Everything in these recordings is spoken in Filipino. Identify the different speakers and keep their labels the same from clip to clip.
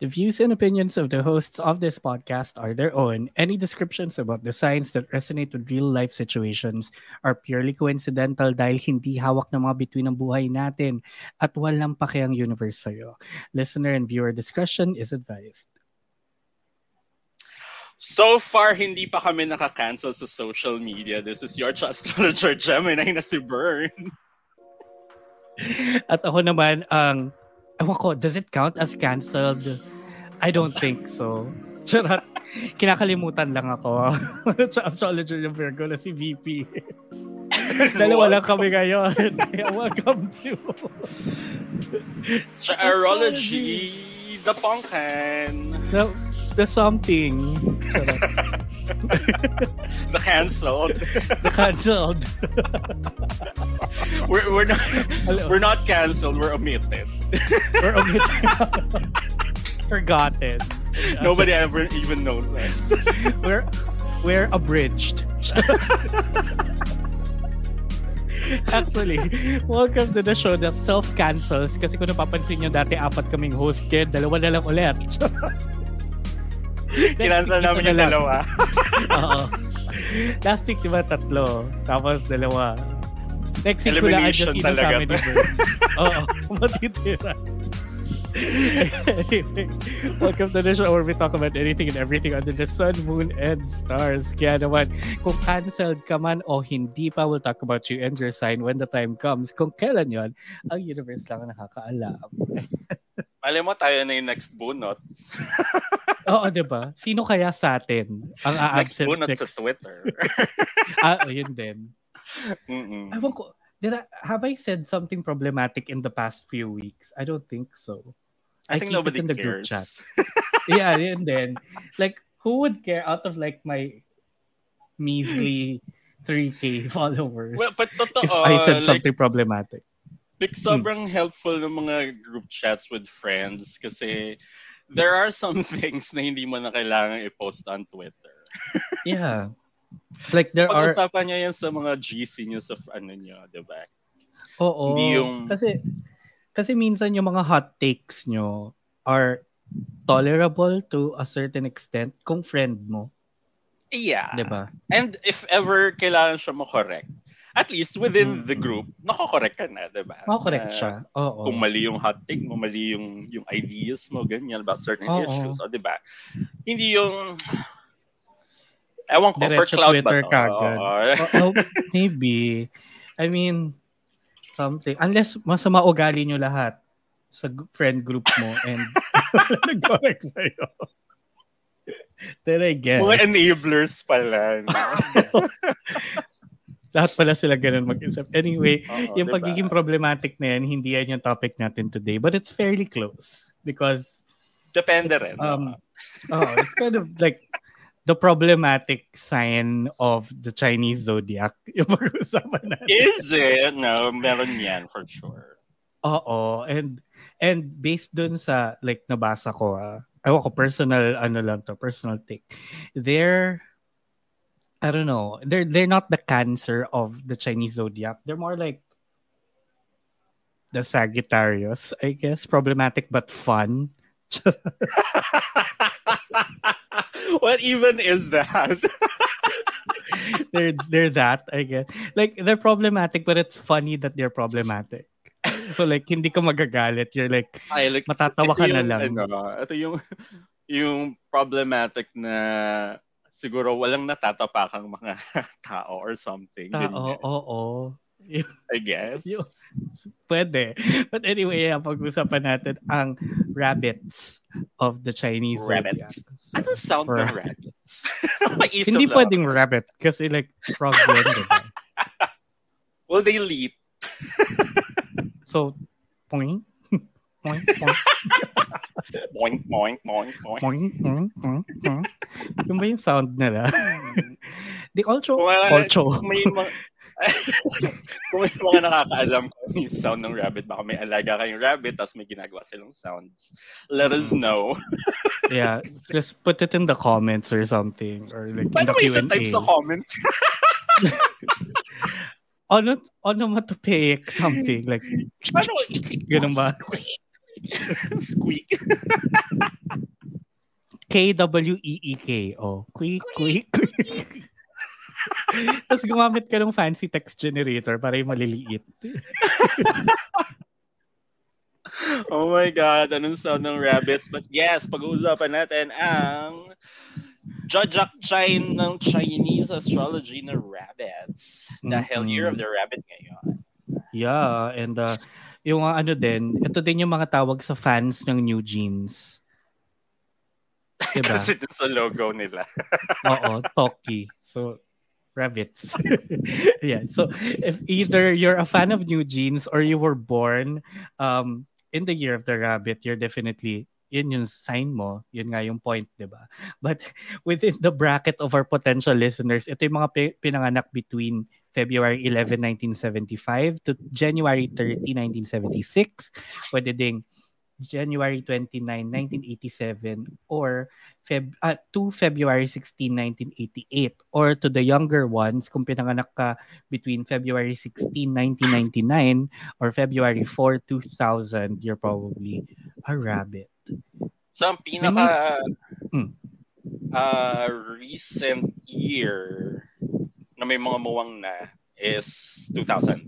Speaker 1: The views and opinions of the hosts of this podcast are their own. Any descriptions about the signs that resonate with real life situations are purely coincidental dahil hindi hawak ng mga bituin ng buhay natin at walang pakiang universe sa'yo. Listener and viewer discretion is advised.
Speaker 2: So far, hindi pa kami nakakancel sa social media. This is your astrologer Gemini na si Bern.
Speaker 1: At ako naman ang Ewan ko, does it count as cancelled? I don't think so. Charot. Kinakalimutan lang ako. Sa astrologer yung Virgo na si VP. Dalawa lang kami ngayon. welcome to...
Speaker 2: Sa astrology, the punkan.
Speaker 1: The, the something.
Speaker 2: the canceled.
Speaker 1: the canceled.
Speaker 2: we're, we're not we're not canceled. We're omitted.
Speaker 1: we're omitted. Forgotten.
Speaker 2: Nobody ever even knows us.
Speaker 1: we're we're abridged. Actually, welcome to the show that self-cancels kasi kung napapansin nyo dati apat kaming host kid, dalawa na lang ulit.
Speaker 2: Kinansel namin yung dalawa.
Speaker 1: Oo. Last week, di ba, tatlo. Tapos dalawa. Next week, wala adjust yun sa amin. Oo. Matitira. Anyway, welcome to the show where we talk about anything and everything under the sun, moon, and stars. Kaya naman, kung cancelled ka man o hindi pa, we'll talk about you and your sign when the time comes. Kung kailan yon ang universe lang nakakaalam.
Speaker 2: Alam mo, tayo na yung next bunot.
Speaker 1: Oo, di ba? Sino kaya sa atin ang a-absent
Speaker 2: next bunot next? sa Twitter?
Speaker 1: ah, yun din.
Speaker 2: Mm-mm.
Speaker 1: Ewan ko, did I, have I said something problematic in the past few weeks? I don't think so.
Speaker 2: I, I think nobody in the cares. Group chat.
Speaker 1: yeah, and then like who would care out of like my measly 3k followers
Speaker 2: well, but totoo,
Speaker 1: if I said something like, problematic?
Speaker 2: Like sobrang hmm. helpful ng mga group chats with friends kasi there are some things na hindi mo na kailangan i-post on Twitter.
Speaker 1: yeah. Like there are
Speaker 2: Pag-usapan niya yan sa mga GC niyo sa ano niyo, 'di ba?
Speaker 1: Oo.
Speaker 2: Hindi yung
Speaker 1: kasi kasi minsan yung mga hot takes nyo are tolerable to a certain extent kung friend mo.
Speaker 2: Yeah.
Speaker 1: 'Di ba?
Speaker 2: And if ever kailangan siya mo correct, at least within mm. the group, nako-correct ka na, 'di ba?
Speaker 1: Nako-correct uh, siya. Oo.
Speaker 2: Kung mali yung hot take mo, mali yung yung ideas mo ganyan about certain Oo. issues, o 'di ba? Hindi yung Ewan ko, Diretso for cloud Twitter ba to?
Speaker 1: oh, oh, maybe. I mean, something. Unless masama ugali nyo lahat sa friend group mo and nag-correct sa'yo. Then I guess.
Speaker 2: Mga enablers pala. No?
Speaker 1: Lahat pala sila ganun mag-isip. Anyway, Oo, yung diba? pagiging problematic na yan, hindi yan yung topic natin today. But it's fairly close because
Speaker 2: Depende rin.
Speaker 1: Um, oh, it's kind of like the problematic sign of the Chinese zodiac yung natin.
Speaker 2: Is it? No, meron yan for sure.
Speaker 1: Oo. And and based dun sa like nabasa ko, ah, ewan ko personal ano lang to, personal take. They're I don't know. They're they're not the cancer of the Chinese zodiac. They're more like the Sagittarius, I guess. Problematic but fun.
Speaker 2: what even is that?
Speaker 1: they're they're that, I guess. Like they're problematic, but it's funny that they're problematic. So like hindi ka magagalit. You're like,
Speaker 2: Ay, like
Speaker 1: matatawa ka na lang.
Speaker 2: Ano, ito yung yung problematic na siguro walang natatapakang mga tao or something.
Speaker 1: Tao, oo. oo.
Speaker 2: I guess.
Speaker 1: Yung, pwede. But anyway, yeah, pag-usapan natin ang rabbits of the Chinese
Speaker 2: rabbits. So, ano sound for, ng rabbits?
Speaker 1: hindi lang. pwedeng rabbit kasi like frog yun, diba?
Speaker 2: Will they leap?
Speaker 1: so, poing, poing, poing.
Speaker 2: boink, boink, boink, boink. Boink, boink,
Speaker 1: boink, boink. Yung ba yung sound nila? Hmm. The also, well, also.
Speaker 2: May, kung may mga nakakaalam ko yung sound ng rabbit, baka may alaga kayong rabbit tapos may ginagawa silang sounds. Let us mm. know.
Speaker 1: yeah, just put it in the comments or something. Or like
Speaker 2: By
Speaker 1: in the
Speaker 2: Q&A. type sa comments.
Speaker 1: ono, onomatopoeic something. Like,
Speaker 2: ano?
Speaker 1: ganun ba?
Speaker 2: Squeak.
Speaker 1: K-W-E-E-K. Oh, quick, quick, quick. Tapos gumamit ka ng fancy text generator para yung maliliit.
Speaker 2: oh my God, anong sound ng rabbits? But yes, pag-uusapan natin ang Jajak Chain ng Chinese astrology na rabbits. Dahil mm-hmm. Year of the Rabbit ngayon.
Speaker 1: Yeah, and uh, yung uh, ano din, ito din yung mga tawag sa fans ng New Jeans.
Speaker 2: Diba? Kasi sa logo nila.
Speaker 1: Oo, Toki. So, rabbits. yeah. So, if either you're a fan of New Jeans or you were born um, in the year of the rabbit, you're definitely yun yung sign mo, yun nga yung point, di ba? But within the bracket of our potential listeners, ito yung mga pinanganak between February 11, 1975 to January 30, 1976. Pwede ding January 29, 1987 or Feb uh, to February 16, 1988 or to the younger ones kung pinanganak ka between February 16, 1999 or February 4, 2000 you're probably a rabbit.
Speaker 2: So ang pinaka hmm. uh, recent year na may mga muwang na is 2000.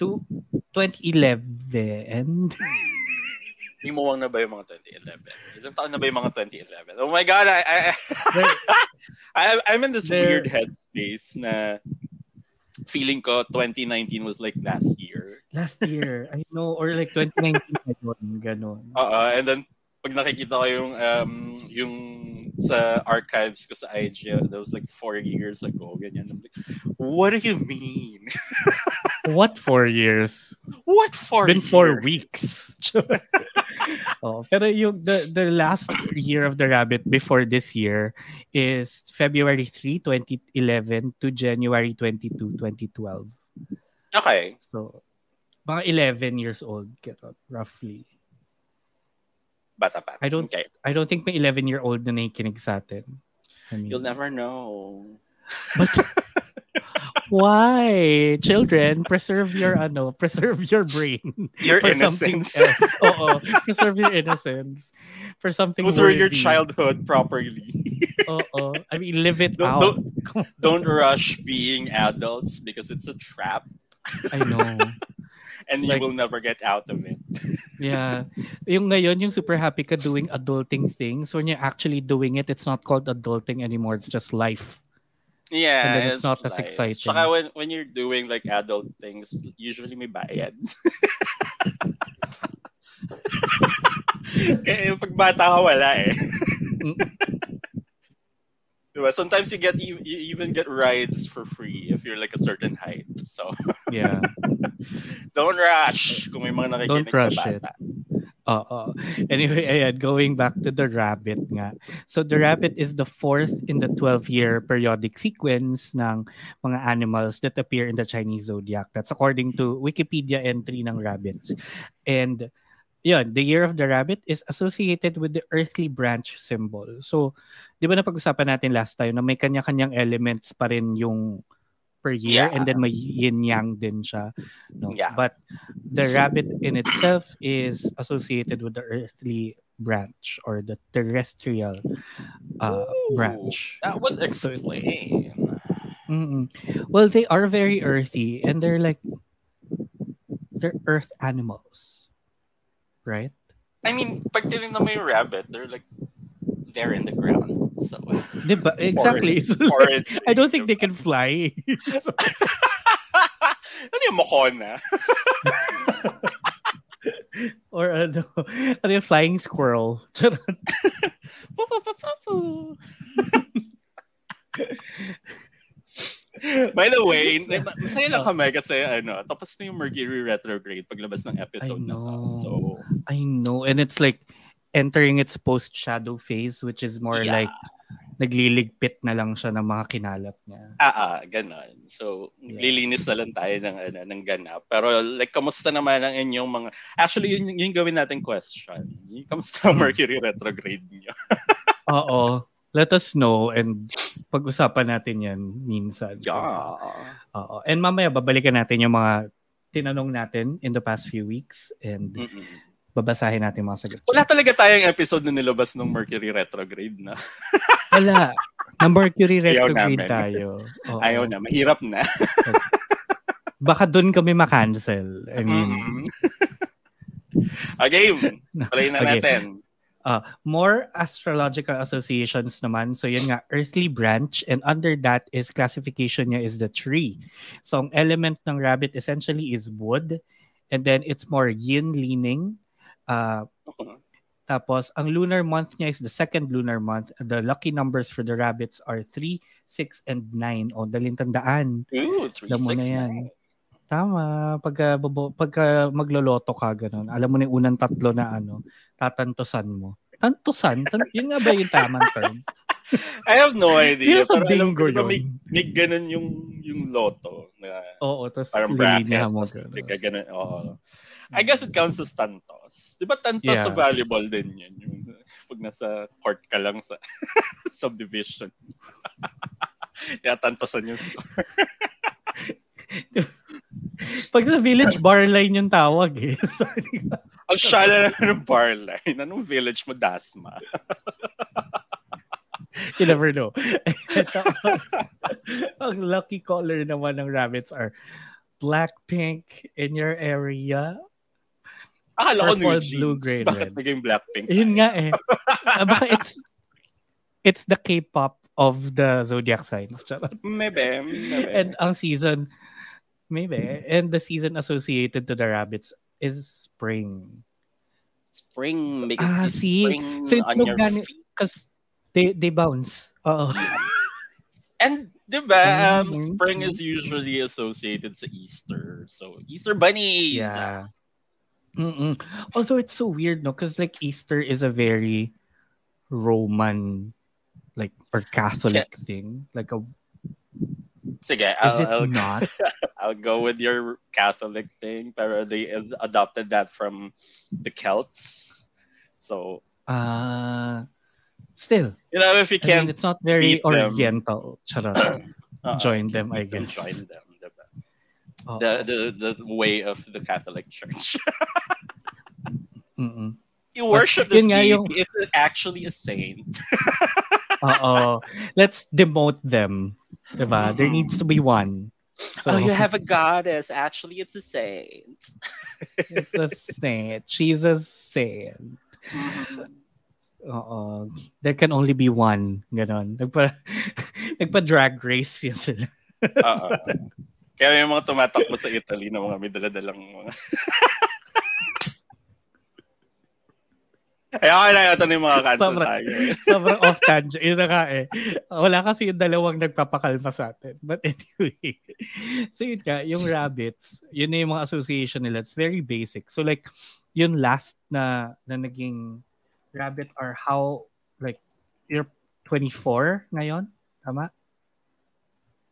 Speaker 1: To 2011.
Speaker 2: Na ba yung mga 2011? Ilang taon na ba yung mga 2011? Oh my God, I, I, I, I'm in this weird headspace na feeling ko 2019 was like last year.
Speaker 1: Last year, I know, or like 2019 ganun.
Speaker 2: Oo, and then pag nakikita ko yung um, yung sa archives ko sa IG, that was like four years ago, ganyan. I'm like, what do you mean?
Speaker 1: what four years?
Speaker 2: What four
Speaker 1: It's been years? four weeks. oh, pero yung the, the last year of the rabbit before this year is February 3, 2011 to January 22, 2012.
Speaker 2: Okay.
Speaker 1: So, mga 11 years old, roughly.
Speaker 2: Bata pa.
Speaker 1: I don't, okay. I don't think may 11 year old na nakikinig sa atin.
Speaker 2: I mean, You'll never know.
Speaker 1: But, Why? Children, preserve your ano, preserve your brain.
Speaker 2: Your for innocence.
Speaker 1: Something else. Oo, preserve your innocence for something
Speaker 2: through your childhood properly.
Speaker 1: Oo. I mean, live it
Speaker 2: don't,
Speaker 1: out.
Speaker 2: Don't, don't rush being adults because it's a trap.
Speaker 1: I know.
Speaker 2: and like, you will never get out of it.
Speaker 1: yeah. Yung ngayon, yung super happy ka doing adulting things. When you're actually doing it, it's not called adulting anymore. It's just life.
Speaker 2: Yeah,
Speaker 1: and then it's, it's not as exciting.
Speaker 2: Saka when, when you're doing like adult things, usually may bayad. Kaya pag bata ka, wala eh. Mm. diba? Sometimes you get you, you even get rides for free if you're like a certain height. So
Speaker 1: yeah.
Speaker 2: Don't rush kung may mga nakikinig
Speaker 1: Don't rush na bata. It. Oo. Anyway, ayan, going back to the rabbit nga. So the rabbit is the fourth in the 12-year periodic sequence ng mga animals that appear in the Chinese zodiac. That's according to Wikipedia entry ng rabbits. And yun, the year of the rabbit is associated with the earthly branch symbol. So, di ba napag-usapan natin last time na may kanya-kanyang elements pa rin yung per year yeah. and then may yin yang din siya no?
Speaker 2: Yeah.
Speaker 1: but the rabbit in itself is associated with the earthly branch or the terrestrial uh, Ooh, branch.
Speaker 2: that would explain.
Speaker 1: So, well they are very earthy and they're like they're earth animals right?
Speaker 2: I mean pag mo yung rabbit they're like there in the ground So?
Speaker 1: Exactly. So, like, I don't think they can fly. so,
Speaker 2: ano yung mokona?
Speaker 1: or ano, ano yung flying squirrel?
Speaker 2: By the way, masaya lang oh. kami kasi ano, tapos na yung Mercury retrograde paglabas ng episode na to. So,
Speaker 1: I know. And it's like, entering its post shadow phase which is more yeah. like nagliligpit na lang siya ng mga kinalap niya.
Speaker 2: Ah, ah ganon. So, yeah. lilinis na lang tayo ng, ano, ng ganap. Pero, like, kamusta naman ang inyong mga... Actually, yun yung gawin natin question. Kamusta ang Mercury retrograde niyo?
Speaker 1: Oo. Let us know and pag-usapan natin yan minsan.
Speaker 2: Yeah.
Speaker 1: Oo. And mamaya, babalikan natin yung mga tinanong natin in the past few weeks and Mm-mm babasahin natin mga sagot.
Speaker 2: Wala talaga tayong episode na nilabas ng Mercury retrograde na.
Speaker 1: Wala. Na Mercury retrograde tayo.
Speaker 2: Oo. Ayaw na. Mahirap na.
Speaker 1: Baka doon kami makancel. I mean...
Speaker 2: Mm. okay. Play na okay. natin.
Speaker 1: Uh, more astrological associations naman. So yun nga, earthly branch and under that is classification niya is the tree. So ang element ng rabbit essentially is wood and then it's more yin leaning. Uh, tapos ang lunar month niya is the second lunar month. The lucky numbers for the rabbits are 3, 6, and 9. O, daling tandaan.
Speaker 2: Ooh, 3, 6, 9.
Speaker 1: Tama. Pagka, pagka magloloto ka, ganun. Alam mo na yung unang tatlo na ano, tatantosan mo. Tantosan? Tan- yun nga ba yung tamang term?
Speaker 2: I have no idea.
Speaker 1: Yung sa bingo
Speaker 2: yun. May, may ganun yung, yung loto. Na,
Speaker 1: Oo, tapos
Speaker 2: parang bracket. Mo, tapos ganun. Oo. I guess it counts as tantos. Di ba tantos yeah. sa volleyball din yun? Yung, pag nasa court ka lang sa subdivision. Kaya tantosan yung score.
Speaker 1: Pag sa village bar line yung tawag eh. Sorry.
Speaker 2: Ang shala na ng bar line. Anong village mo, Dasma?
Speaker 1: you never know. ang lucky color naman ng rabbits are black, pink in your area.
Speaker 2: Akala ko new blue, green, Bakit red. naging Blackpink?
Speaker 1: Yun nga eh. uh, baka it's it's the K-pop of the zodiac signs.
Speaker 2: Maybe, maybe.
Speaker 1: And ang season, Maybe. And the season associated to the rabbits is spring.
Speaker 2: Spring. Make it ah, see, spring so on your feet.
Speaker 1: Because they, they bounce. Oo.
Speaker 2: And, di ba, um, mm-hmm. spring is usually associated to Easter. So, Easter bunnies.
Speaker 1: Yeah. Mm-mm. Although it's so weird, no? Because, like, Easter is a very Roman, like, or Catholic thing. Like, a
Speaker 2: Sige,
Speaker 1: I'll, Is it I'll, not?
Speaker 2: I'll go with your Catholic thing, pero they adopted that from the Celts. So,
Speaker 1: uh, still.
Speaker 2: You know, if you can
Speaker 1: I mean, it's not very oriental. Them, uh, join them, I guess.
Speaker 2: Join them. Oh. The, the, the way of the Catholic Church. You worship this deity. Yung... It actually a saint?
Speaker 1: Uh-oh. Let's demote them. Diba? There needs to be one.
Speaker 2: So, oh, you have a goddess. Actually, it's a saint.
Speaker 1: it's a saint. She's a saint. Oo. There can only be one. Ganon. Nagpa, nagpa-drag race yan sila.
Speaker 2: Oo. Kaya yung mga tumatakbo sa Italy na mga may daladalang mga... Ay, okay na ito yung mga cancel sobrang, tayo.
Speaker 1: sobrang off tangent. Yun na nga eh. Wala kasi yung dalawang nagpapakalma sa atin. But anyway. So yun ka, yung rabbits, yun na yung mga association nila. It's very basic. So like, yun last na, na naging rabbit are how, like, you're 24 ngayon? Tama?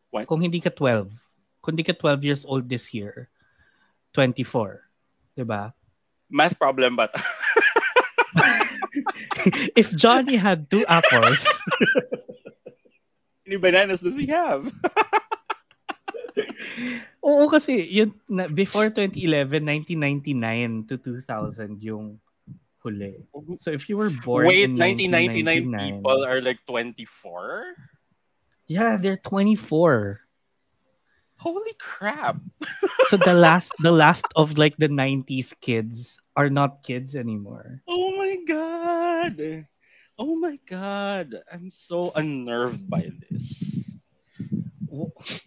Speaker 2: What?
Speaker 1: Kung hindi ka 12. Kung hindi ka 12 years old this year, 24. Diba?
Speaker 2: Math problem ba?
Speaker 1: if Johnny had two apples, how
Speaker 2: many bananas does he have?
Speaker 1: Oo kasi yun na, before 2011, 1999 to 2000 yung huli. So if you were born
Speaker 2: Wait,
Speaker 1: in
Speaker 2: 1999 people are like 24?
Speaker 1: Yeah, they're 24.
Speaker 2: Holy crap.
Speaker 1: so the last the last of like the 90s kids are not kids anymore.
Speaker 2: Oh my god. Oh my god. I'm so unnerved by this.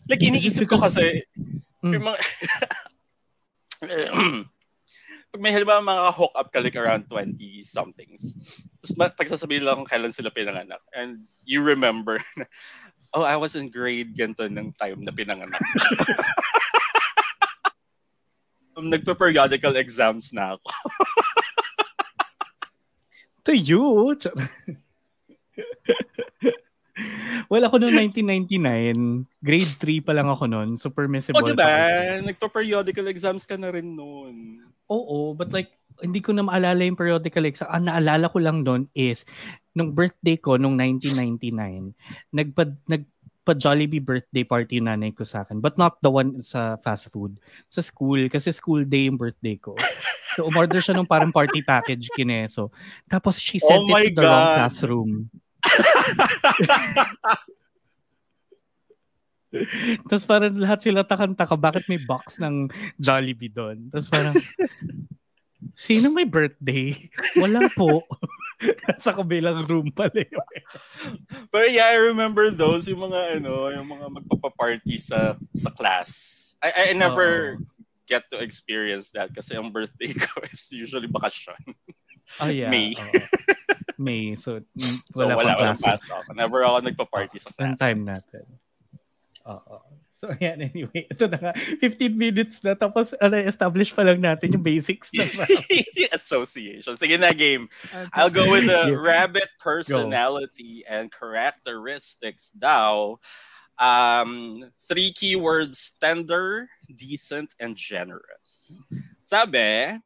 Speaker 2: Like iniisip ko kasi mm. yung mga pag may halimbawa mga hook up ka like around 20 somethings. Tapos pagsasabihin lang kung kailan sila pinanganak and you remember oh, I was in grade ganito ng time na pinanganak. um, nagpa-periodical exams na ako.
Speaker 1: to you? well, ako noong 1999, grade 3 pa lang ako noon. So permissible.
Speaker 2: Oh, diba? Nagpa-periodical exams ka na rin noon.
Speaker 1: Oo, but like, hindi ko na maalala yung periodical exam. Ang naalala ko lang doon is, nung birthday ko, nung 1999, nagpa, nag, pa Jollibee birthday party yung nanay ko sa akin. But not the one sa fast food. Sa school. Kasi school day yung birthday ko. So, umorder siya ng parang party package kineso. Tapos, she sent oh it to the God. wrong classroom. Tapos parang lahat sila takang-taka, bakit may box ng Jollibee doon? Tapos parang, sino may birthday? Wala po. sa kabilang room pala yun.
Speaker 2: Pero yeah, I remember those, yung mga ano, yung mga magpapaparty sa sa class. I, I never uh, get to experience that kasi ang birthday ko is usually bakasyon.
Speaker 1: Oh yeah.
Speaker 2: May.
Speaker 1: Uh, May. So,
Speaker 2: wala, so, wala pang pasok. Never ako nagpa-party sa class.
Speaker 1: Ang time natin. Oo. So, yan, anyway. Ito na nga. 15 minutes na. Tapos, ano, establish pa lang natin yung basics na
Speaker 2: Association. Sige na, game. I'll go with the rabbit personality go. and characteristics daw. Um, three keywords, tender, decent, and generous. Sabi,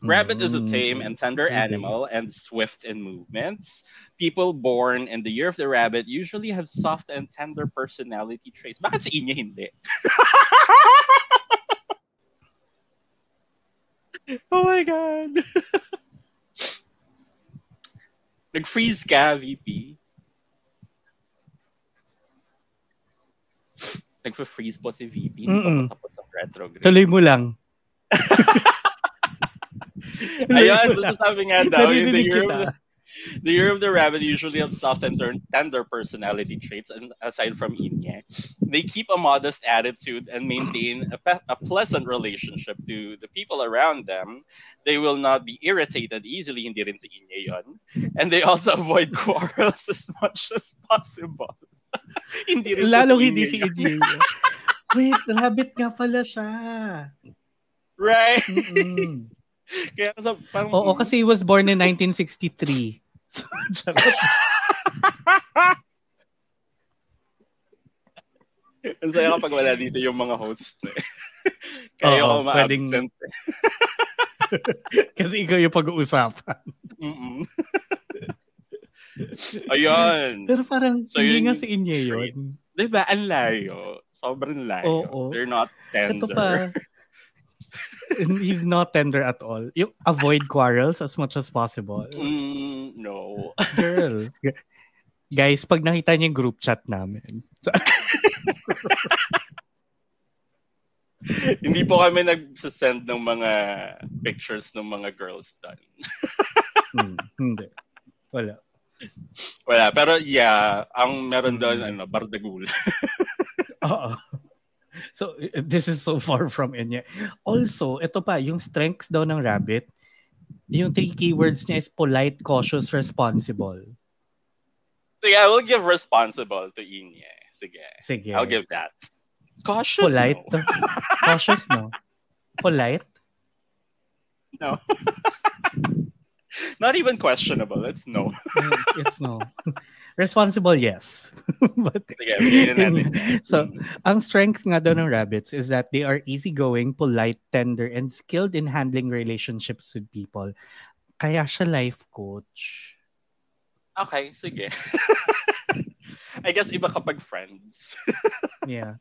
Speaker 2: Rabbit is a tame and tender mm, animal and swift in movements. People born in the year of the rabbit usually have soft and tender personality traits. Bakit sa inyo hindi? oh my God. Nag-freeze ka, VP. Nag-freeze po si VP.
Speaker 1: Hindi tapos ang retrograde. Tuloy mo lang.
Speaker 2: Ayun, sabi nga daw, in the year, of the, the year of the rabbit usually have soft and tender personality traits, and aside from Inye, they keep a modest attitude and maintain a, pe- a pleasant relationship to the people around them. They will not be irritated easily, hindi rin si Inye yon. And they also avoid quarrels as much as possible.
Speaker 1: hindi rin Lalo si hindi si Inye. Wait, rabbit nga pala siya.
Speaker 2: Right? Mm-mm. Kaya sa, parang,
Speaker 1: Oo, kasi he was born in 1963.
Speaker 2: Ang saya kapag wala dito yung mga hosts eh. Kaya ako ma-absent eh.
Speaker 1: Kasi ikaw yung pag-uusapan.
Speaker 2: Mm-mm. Ayun.
Speaker 1: Pero parang so, hindi nga si Inye yun.
Speaker 2: Diba? Ang layo. Sobrang layo. Oo. They're not tender. Ito pa,
Speaker 1: he's not tender at all. You avoid quarrels as much as possible.
Speaker 2: Mm, no.
Speaker 1: Girl. Guys, pag nakita niyo yung group chat namin.
Speaker 2: Hindi po kami nag-send ng mga pictures ng mga girls doon.
Speaker 1: hmm, hindi. Wala.
Speaker 2: Wala. Pero yeah, ang meron doon, ano, bardagul.
Speaker 1: Oo. So, this is so far from Enya. Also, ito pa, yung strengths daw ng rabbit, yung three keywords niya is polite, cautious, responsible.
Speaker 2: Sige, I will give responsible to Inye. Sige.
Speaker 1: Sige.
Speaker 2: I'll give that. Cautious,
Speaker 1: Polite?
Speaker 2: No.
Speaker 1: cautious, no? Polite?
Speaker 2: No. Not even questionable. It's no.
Speaker 1: it's no. Responsible, yes.
Speaker 2: But, okay,
Speaker 1: so, ang strength nga daw ng rabbits is that they are easygoing, polite, tender, and skilled in handling relationships with people. Kaya siya life coach.
Speaker 2: Okay, sige. I guess iba kapag friends.
Speaker 1: yeah.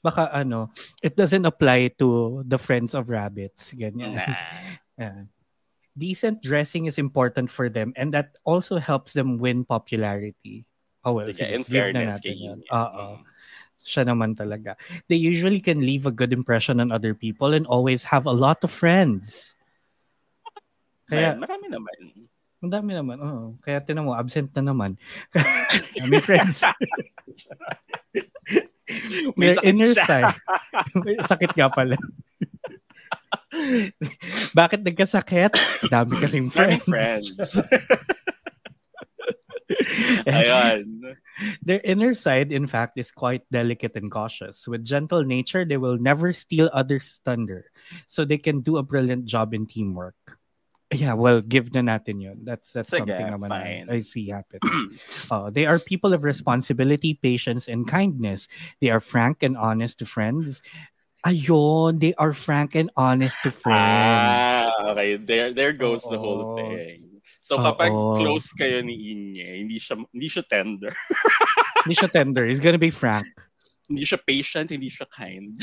Speaker 1: Baka ano, it doesn't apply to the friends of rabbits. Ganyan.
Speaker 2: Nah.
Speaker 1: yeah decent dressing is important for them and that also helps them win popularity. Oh well,
Speaker 2: sige, sige in fairness kay
Speaker 1: Oo. Siya naman talaga. They usually can leave a good impression on other people and always have a lot of friends.
Speaker 2: Kaya, Man, marami naman.
Speaker 1: Ang dami naman. Oh, kaya tinan mo, absent na naman. May friends.
Speaker 2: May sakit inner siya. side.
Speaker 1: May sakit nga pala. Bakit nagkasakit? Dami kasing friends.
Speaker 2: friends. Ayan.
Speaker 1: Their inner side, in fact, is quite delicate and cautious. With gentle nature, they will never steal others' thunder. So they can do a brilliant job in teamwork. Yeah, well, give na natin yun. That's that's Sige, something naman I, I see happen. uh, they are people of responsibility, patience, and kindness. They are frank and honest to friends. Ayun, they are frank and honest to friends.
Speaker 2: Ah, okay. There there goes Oo. the whole thing. So kapag Uh-oh. close kayo ni Inye, hindi siya hindi siya tender.
Speaker 1: hindi siya tender. He's gonna be frank.
Speaker 2: Hindi siya patient, hindi siya kind.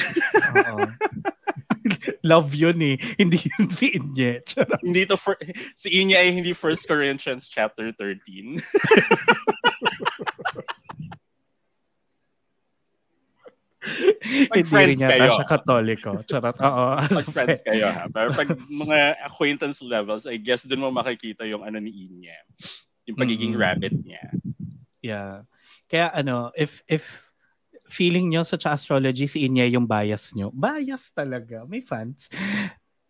Speaker 2: Oo.
Speaker 1: Love yun eh. Hindi yun si Inye.
Speaker 2: hindi to for, si Inye ay hindi First Corinthians chapter 13.
Speaker 1: Hindi friends rin kayo. siya katoliko. Charot. Oo.
Speaker 2: Pag friends kayo ha. Pero pag mga acquaintance levels, I guess dun mo makikita yung ano ni Inya. Yung pagiging mm. rabbit niya.
Speaker 1: Yeah. Kaya ano, if if feeling nyo sa astrology si Inya yung bias nyo, bias talaga. May fans.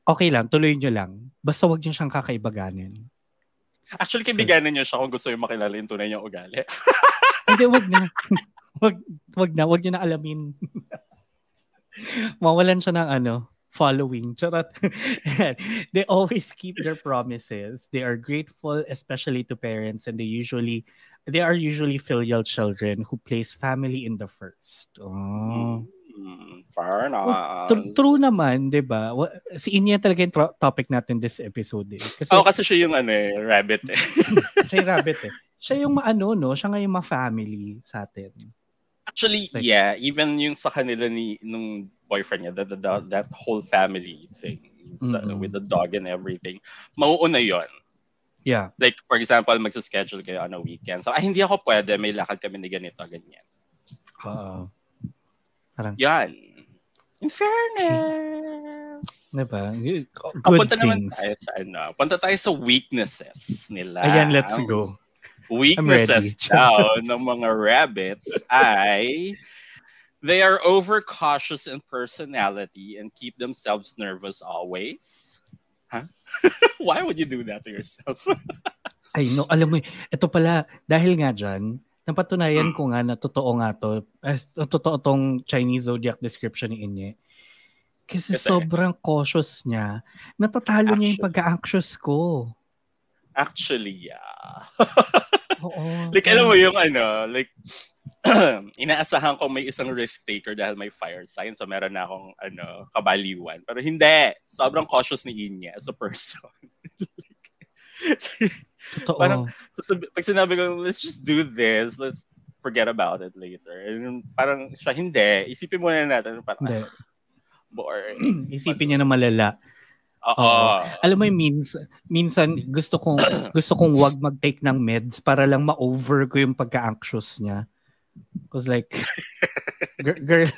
Speaker 1: Okay lang, tuloy nyo lang. Basta wag nyo siyang kakaibaganin.
Speaker 2: Actually, kaibiganin nyo siya kung gusto yung makilala yung tunay niyang ugali.
Speaker 1: Hindi, wag na. wag, wag na, wag niyo na alamin. Mawalan siya ng ano, following. Charot. they always keep their promises. They are grateful, especially to parents, and they usually they are usually filial children who place family in the first. Oh.
Speaker 2: Mm, fair enough. Well,
Speaker 1: tr- true naman, 'di ba? Si Inya talaga yung tro- topic natin this episode eh.
Speaker 2: Kasi oh, kasi siya yung ano eh, rabbit eh.
Speaker 1: siya yung rabbit eh. Siya yung maano no, siya nga yung ma-family sa atin.
Speaker 2: Actually, like, yeah, even yung sa kanila ni nung boyfriend niya, that, that, that whole family thing sa, mm-hmm. with the dog and everything, mauuna yon
Speaker 1: Yeah.
Speaker 2: Like, for example, magsa-schedule kayo on a weekend. So, ay, hindi ako pwede. May lakad kami ni ganito, ganyan.
Speaker 1: Oo.
Speaker 2: Parang, Yan. In fairness.
Speaker 1: Diba? Good
Speaker 2: oh, punta things. naman tayo sa ano. Punta tayo sa weaknesses nila.
Speaker 1: Ayan, let's go
Speaker 2: weaknesses daw ng mga rabbits ay they are overcautious in personality and keep themselves nervous always. Huh? Why would you do that to yourself?
Speaker 1: Ay, no, alam mo, ito pala, dahil nga dyan, napatunayan ko nga na totoo nga to, eh, totoo tong Chinese zodiac description ni Inye. Kasi, Kasi sobrang cautious niya, natatalo actually, niya yung pagka-anxious ko.
Speaker 2: Actually, yeah.
Speaker 1: Oo.
Speaker 2: like, alam mo yung ano, like, inaasahan ko may isang risk taker dahil may fire sign. So, meron na akong, ano, kabaliwan. Pero hindi. Sobrang cautious ni Inya as a person.
Speaker 1: Totoo.
Speaker 2: Parang, pag sinabi ko, let's just do this, let's forget about it later. And parang siya, hindi. Isipin muna natin. Parang, hindi. boring.
Speaker 1: Isipin niya na malala.
Speaker 2: Oo.
Speaker 1: Alam mo yung means, minsan gusto kong gusto kong wag mag-take ng meds para lang ma-over ko yung pagka-anxious niya. Cause like girl, girl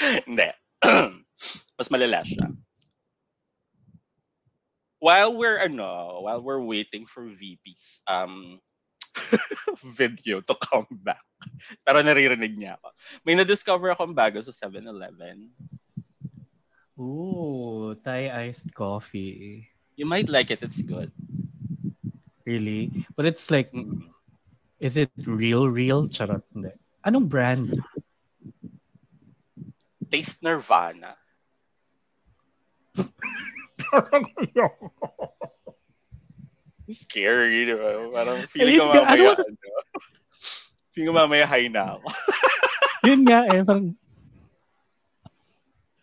Speaker 2: Hindi. Mas malala siya. While we're ano, while we're waiting for VP's um video to come back. Pero naririnig niya ako. May na-discover akong bago sa 7-Eleven.
Speaker 1: Ooh, Thai iced coffee.
Speaker 2: You might like it. It's good.
Speaker 1: Really? But it's like, mm is it real, real? Charot. Hindi. Anong brand?
Speaker 2: Taste Nirvana. Scary, di ba? Parang feeling ko mamaya, ano? feeling ko mamaya high na ako.
Speaker 1: Yun nga eh, parang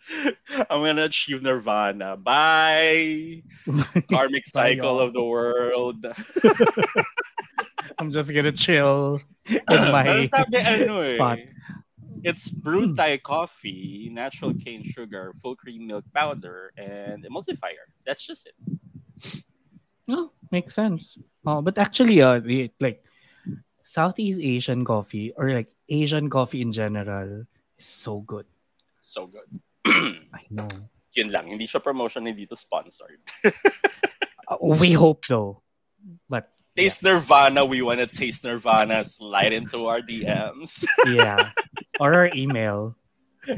Speaker 2: I'm gonna achieve nirvana. Bye. Karmic cycle of the world.
Speaker 1: I'm just gonna chill in my sabi, ano, eh, spot.
Speaker 2: It's brewed Thai coffee, natural cane sugar, full cream milk powder, and emulsifier. That's just it.
Speaker 1: No, oh, makes sense. Oh, but actually, uh, like Southeast Asian coffee or like Asian coffee in general is so good.
Speaker 2: So good.
Speaker 1: I know.
Speaker 2: Yun lang. Hindi siya promotion, hindi to sponsored.
Speaker 1: uh, we hope though. But
Speaker 2: Taste yeah. Nirvana, we want to taste Nirvana. Slide into our DMs.
Speaker 1: yeah. Or our email.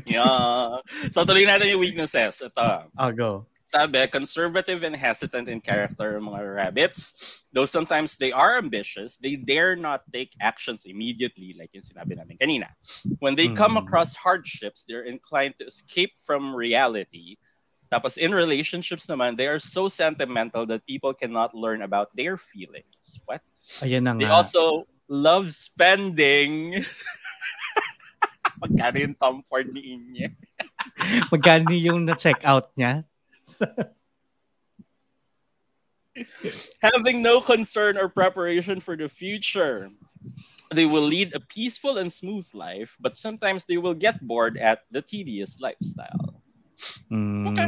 Speaker 2: yeah. So tuloy natin yung weaknesses. Ito.
Speaker 1: I'll go.
Speaker 2: Sabi, conservative and hesitant in character mga rabbits. Though sometimes they are ambitious, they dare not take actions immediately like yung sinabi namin kanina. When they come hmm. across hardships, they're inclined to escape from reality. Tapos in relationships naman, they are so sentimental that people cannot learn about their feelings. What?
Speaker 1: Ayan na
Speaker 2: nga. They also love spending. Magkano yung Tom Ford ni Inye?
Speaker 1: Magkano yung na-check out niya?
Speaker 2: Having no concern or preparation for the future. They will lead a peaceful and smooth life, but sometimes they will get bored at the tedious lifestyle.
Speaker 1: Mm. Okay.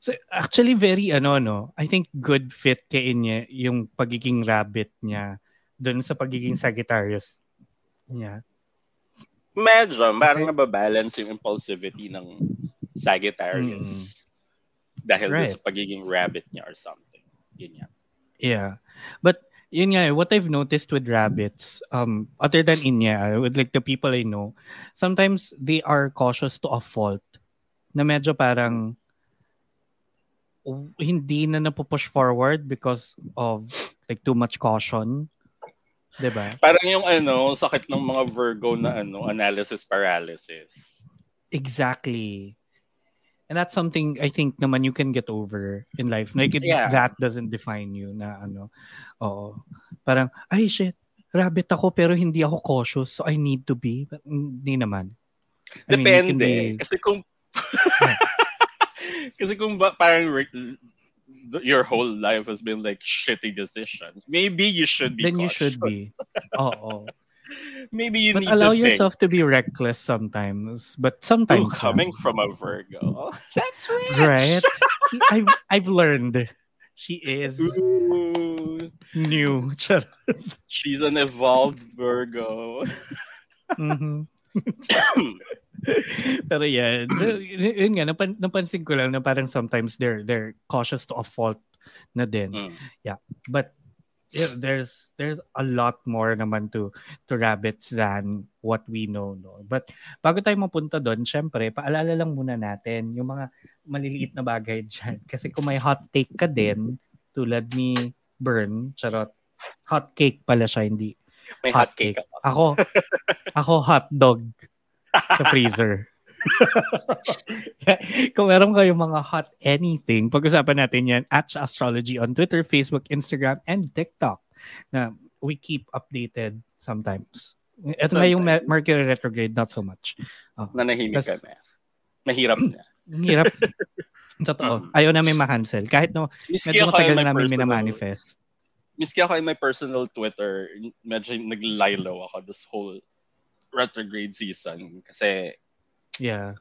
Speaker 1: So actually very ano no, I think good fit kay niya yung pagiging rabbit niya doon sa pagiging Sagittarius niya.
Speaker 2: Medyo, parang nababalance yung impulsivity ng Sagittarius. Dahil right. sa pagiging rabbit niya or something. Yun yan.
Speaker 1: Yeah. But yun nga, what I've noticed with rabbits, um, other than Inya, with like the people I know, sometimes they are cautious to a fault. Na medyo parang hindi na napupush forward because of like too much caution. 'Di ba?
Speaker 2: Parang yung ano, sakit ng mga Virgo na ano, analysis paralysis.
Speaker 1: Exactly. And that's something I think naman you can get over in life. Like it, yeah. that doesn't define you na ano. Oo. Parang ay shit, rabbit ako pero hindi ako cautious so I need to be. Hindi naman.
Speaker 2: I Depende. Mean, be... Kasi kung Kasi kung ba, parang your whole life has been like shitty decisions. Maybe you should be.
Speaker 1: Then
Speaker 2: cautious.
Speaker 1: you should be. Oh,
Speaker 2: Maybe you
Speaker 1: but
Speaker 2: need
Speaker 1: allow
Speaker 2: to
Speaker 1: yourself
Speaker 2: think.
Speaker 1: to be reckless sometimes. But sometimes
Speaker 2: Ooh, coming from a Virgo, that's rich.
Speaker 1: Right. I've I've learned. She is
Speaker 2: Ooh.
Speaker 1: new.
Speaker 2: She's an evolved Virgo.
Speaker 1: mm-hmm. Pero yeah, yun nga, napan, napansin ko lang na parang sometimes they're they're cautious to a fault na din. Mm. Yeah. But yeah, there's there's a lot more naman to to rabbits than what we know no but bago tayo mapunta doon syempre paalala lang muna natin yung mga maliliit na bagay diyan kasi kung may hot take ka din tulad ni Burn charot hot cake pala siya hindi
Speaker 2: may hot, hot cake, cake.
Speaker 1: ako ako hot dog sa freezer. Kung meron kayong mga hot anything, pag-usapan natin yan at Astrology on Twitter, Facebook, Instagram, and TikTok na we keep updated sometimes. Ito na yung Mercury retrograde, not so much.
Speaker 2: Oh, Nanahimik ka na. Mahirap na.
Speaker 1: Mahirap. Totoo. Ayaw namin ma-cancel. Kahit no,
Speaker 2: Miski
Speaker 1: medyo matagal na namin minamanifest.
Speaker 2: Miski ako in my personal Twitter, medyo naglilo ako this whole retrograde season kasi
Speaker 1: yeah.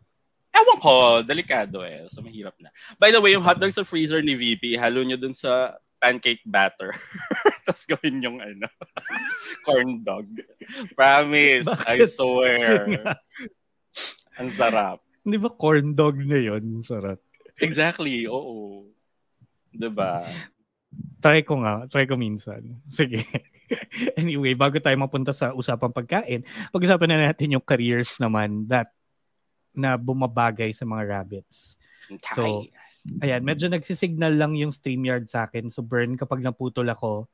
Speaker 2: Ewan ko, delikado eh. So, mahirap na. By the way, yung hotdog sa freezer ni VP, halo nyo dun sa pancake batter. Tapos gawin yung ano, corn dog. Promise, Bakit? I swear. Ang sarap.
Speaker 1: Hindi ba corn dog na yun? Sarap.
Speaker 2: Exactly, oo. Diba?
Speaker 1: Try ko nga. Try ko minsan. Sige. anyway, bago tayo mapunta sa usapang pagkain, pag-usapan na natin yung careers naman that na bumabagay sa mga rabbits. So, ayan, medyo nagsisignal lang yung StreamYard sa akin. So, burn kapag naputol ako,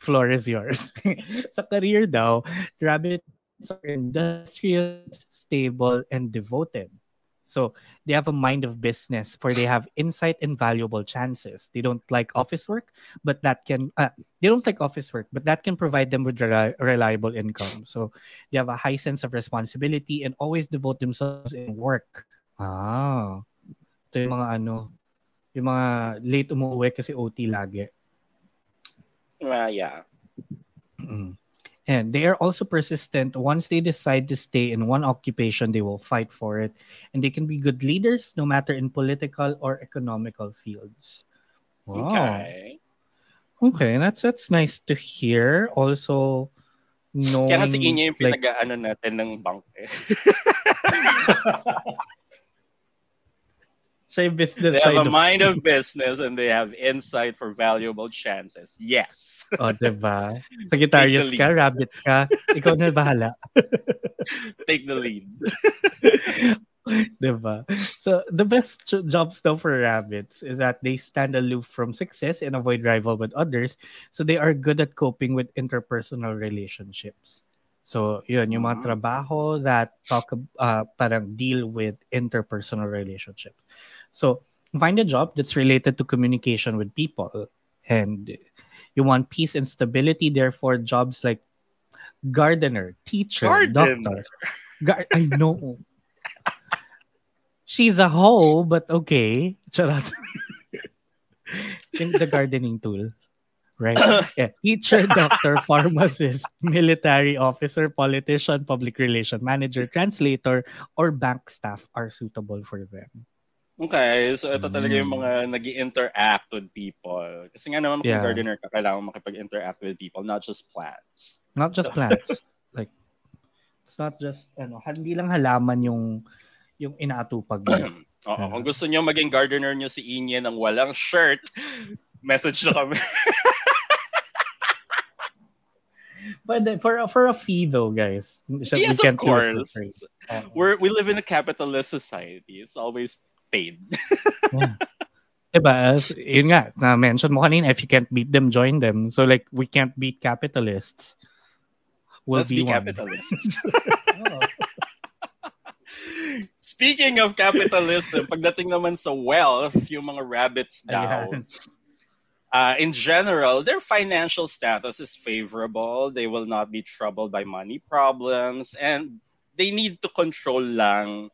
Speaker 1: floor is yours. sa career daw, rabbits are industrious, stable, and devoted. So they have a mind of business for they have insight and valuable chances. They don't like office work, but that can uh, they don't like office work, but that can provide them with reli- reliable income. So they have a high sense of responsibility and always devote themselves in work. Ah. Ito yung mga ano, yung mga late umuwi kasi OT lagi.
Speaker 2: Uh, yeah.
Speaker 1: Mm. And they are also persistent. Once they decide to stay in one occupation, they will fight for it. And they can be good leaders no matter in political or economical fields.
Speaker 2: Wow. Okay.
Speaker 1: Okay, that's that's nice to hear. Also, knowing...
Speaker 2: Kaya kasi inyo yung like, pinag-ano natin ng bank eh.
Speaker 1: Say business.
Speaker 2: They have a mind of business and they have insight for valuable chances. Yes.
Speaker 1: oh, diba? Sagittarius ka, rabbit ka. Ikaw na bahala.
Speaker 2: Take the lead.
Speaker 1: diba? So, the best jobs though for rabbits is that they stand aloof from success and avoid rival with others. So, they are good at coping with interpersonal relationships. So, yun, yung mga mm-hmm. trabaho that talk, uh, parang deal with interpersonal relationships. So find a job that's related to communication with people. And you want peace and stability. Therefore, jobs like gardener, teacher, Garden. doctor. Gar- I know. She's a hoe, but okay. Charot. in the gardening tool. Right? Yeah. Teacher, doctor, pharmacist, military officer, politician, public relation manager, translator, or bank staff are suitable for them.
Speaker 2: Okay, so ito talaga yung mm. mga nag interact with people. Kasi nga naman, yeah. gardener ka, kailangan makipag-interact with people, not just plants.
Speaker 1: Not just so. plants. like, it's not just, ano, hindi lang halaman yung yung inaatupag mo.
Speaker 2: Oo, uh, kung gusto niyo maging gardener niyo si Inye ng walang shirt, message na kami.
Speaker 1: But for for a fee though, guys.
Speaker 2: Yes, of course. Uh, We're we live in a capitalist society. It's always paid.
Speaker 1: yeah. Diba? As, yun nga, na-mention mo kanina, if you can't beat them, join them. So like, we can't beat capitalists.
Speaker 2: We'll Let's be, be capitalists. oh. Speaking of capitalism, pagdating naman sa wealth, yung mga rabbits daw, uh, in general, their financial status is favorable. They will not be troubled by money problems, and they need to control lang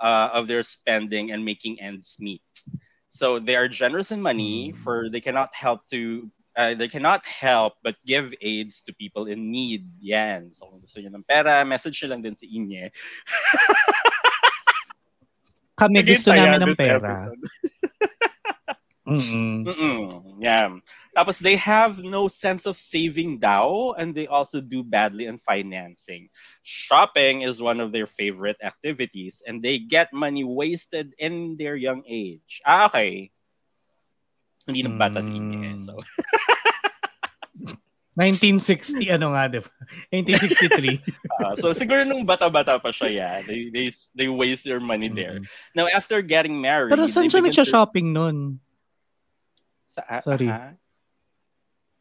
Speaker 2: uh, of their spending and making ends meet. So they are generous in money, for they cannot help to uh, they cannot help but give aids to people in need. Yan. So kung gusto niyo ng pera, message nyo lang din si Inye.
Speaker 1: Kami gusto namin ng pera. Mm-mm.
Speaker 2: Mm-mm. Yeah. Tapos they have no sense of saving daw and they also do badly in financing. Shopping is one of their favorite activities and they get money wasted in their young age. Ah, okay. Hindi na bata si Inye. So.
Speaker 1: 1960 ano nga, di ba? 1963.
Speaker 2: uh, so siguro nung bata-bata pa siya, yeah, they, they, they waste their money there. Mm-hmm. Now, after getting married...
Speaker 1: Pero saan siya nagsha-shopping to... nun?
Speaker 2: Sa, uh, Sorry. Uh,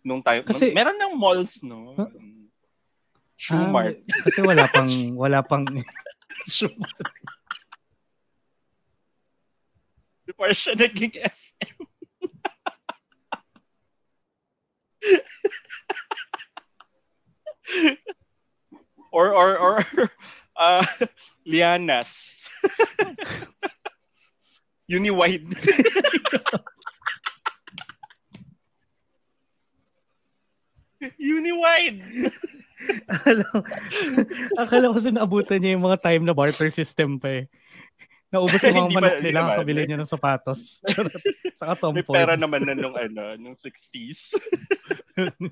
Speaker 2: nung tayo, kasi, meron ng malls, no? Huh? Shoemart.
Speaker 1: Ah, kasi wala pang, wala pang Shoemart.
Speaker 2: Before siya naging SM. or or or uh, lianas. Uni-wide. Uni-wide.
Speaker 1: akala, akala ko sinabutan niya yung mga time na barter system pa eh. Naubos yung mga manok nila, naman, kabili niya ng sapatos. Sa
Speaker 2: May pera naman na nung ano, nung 60s.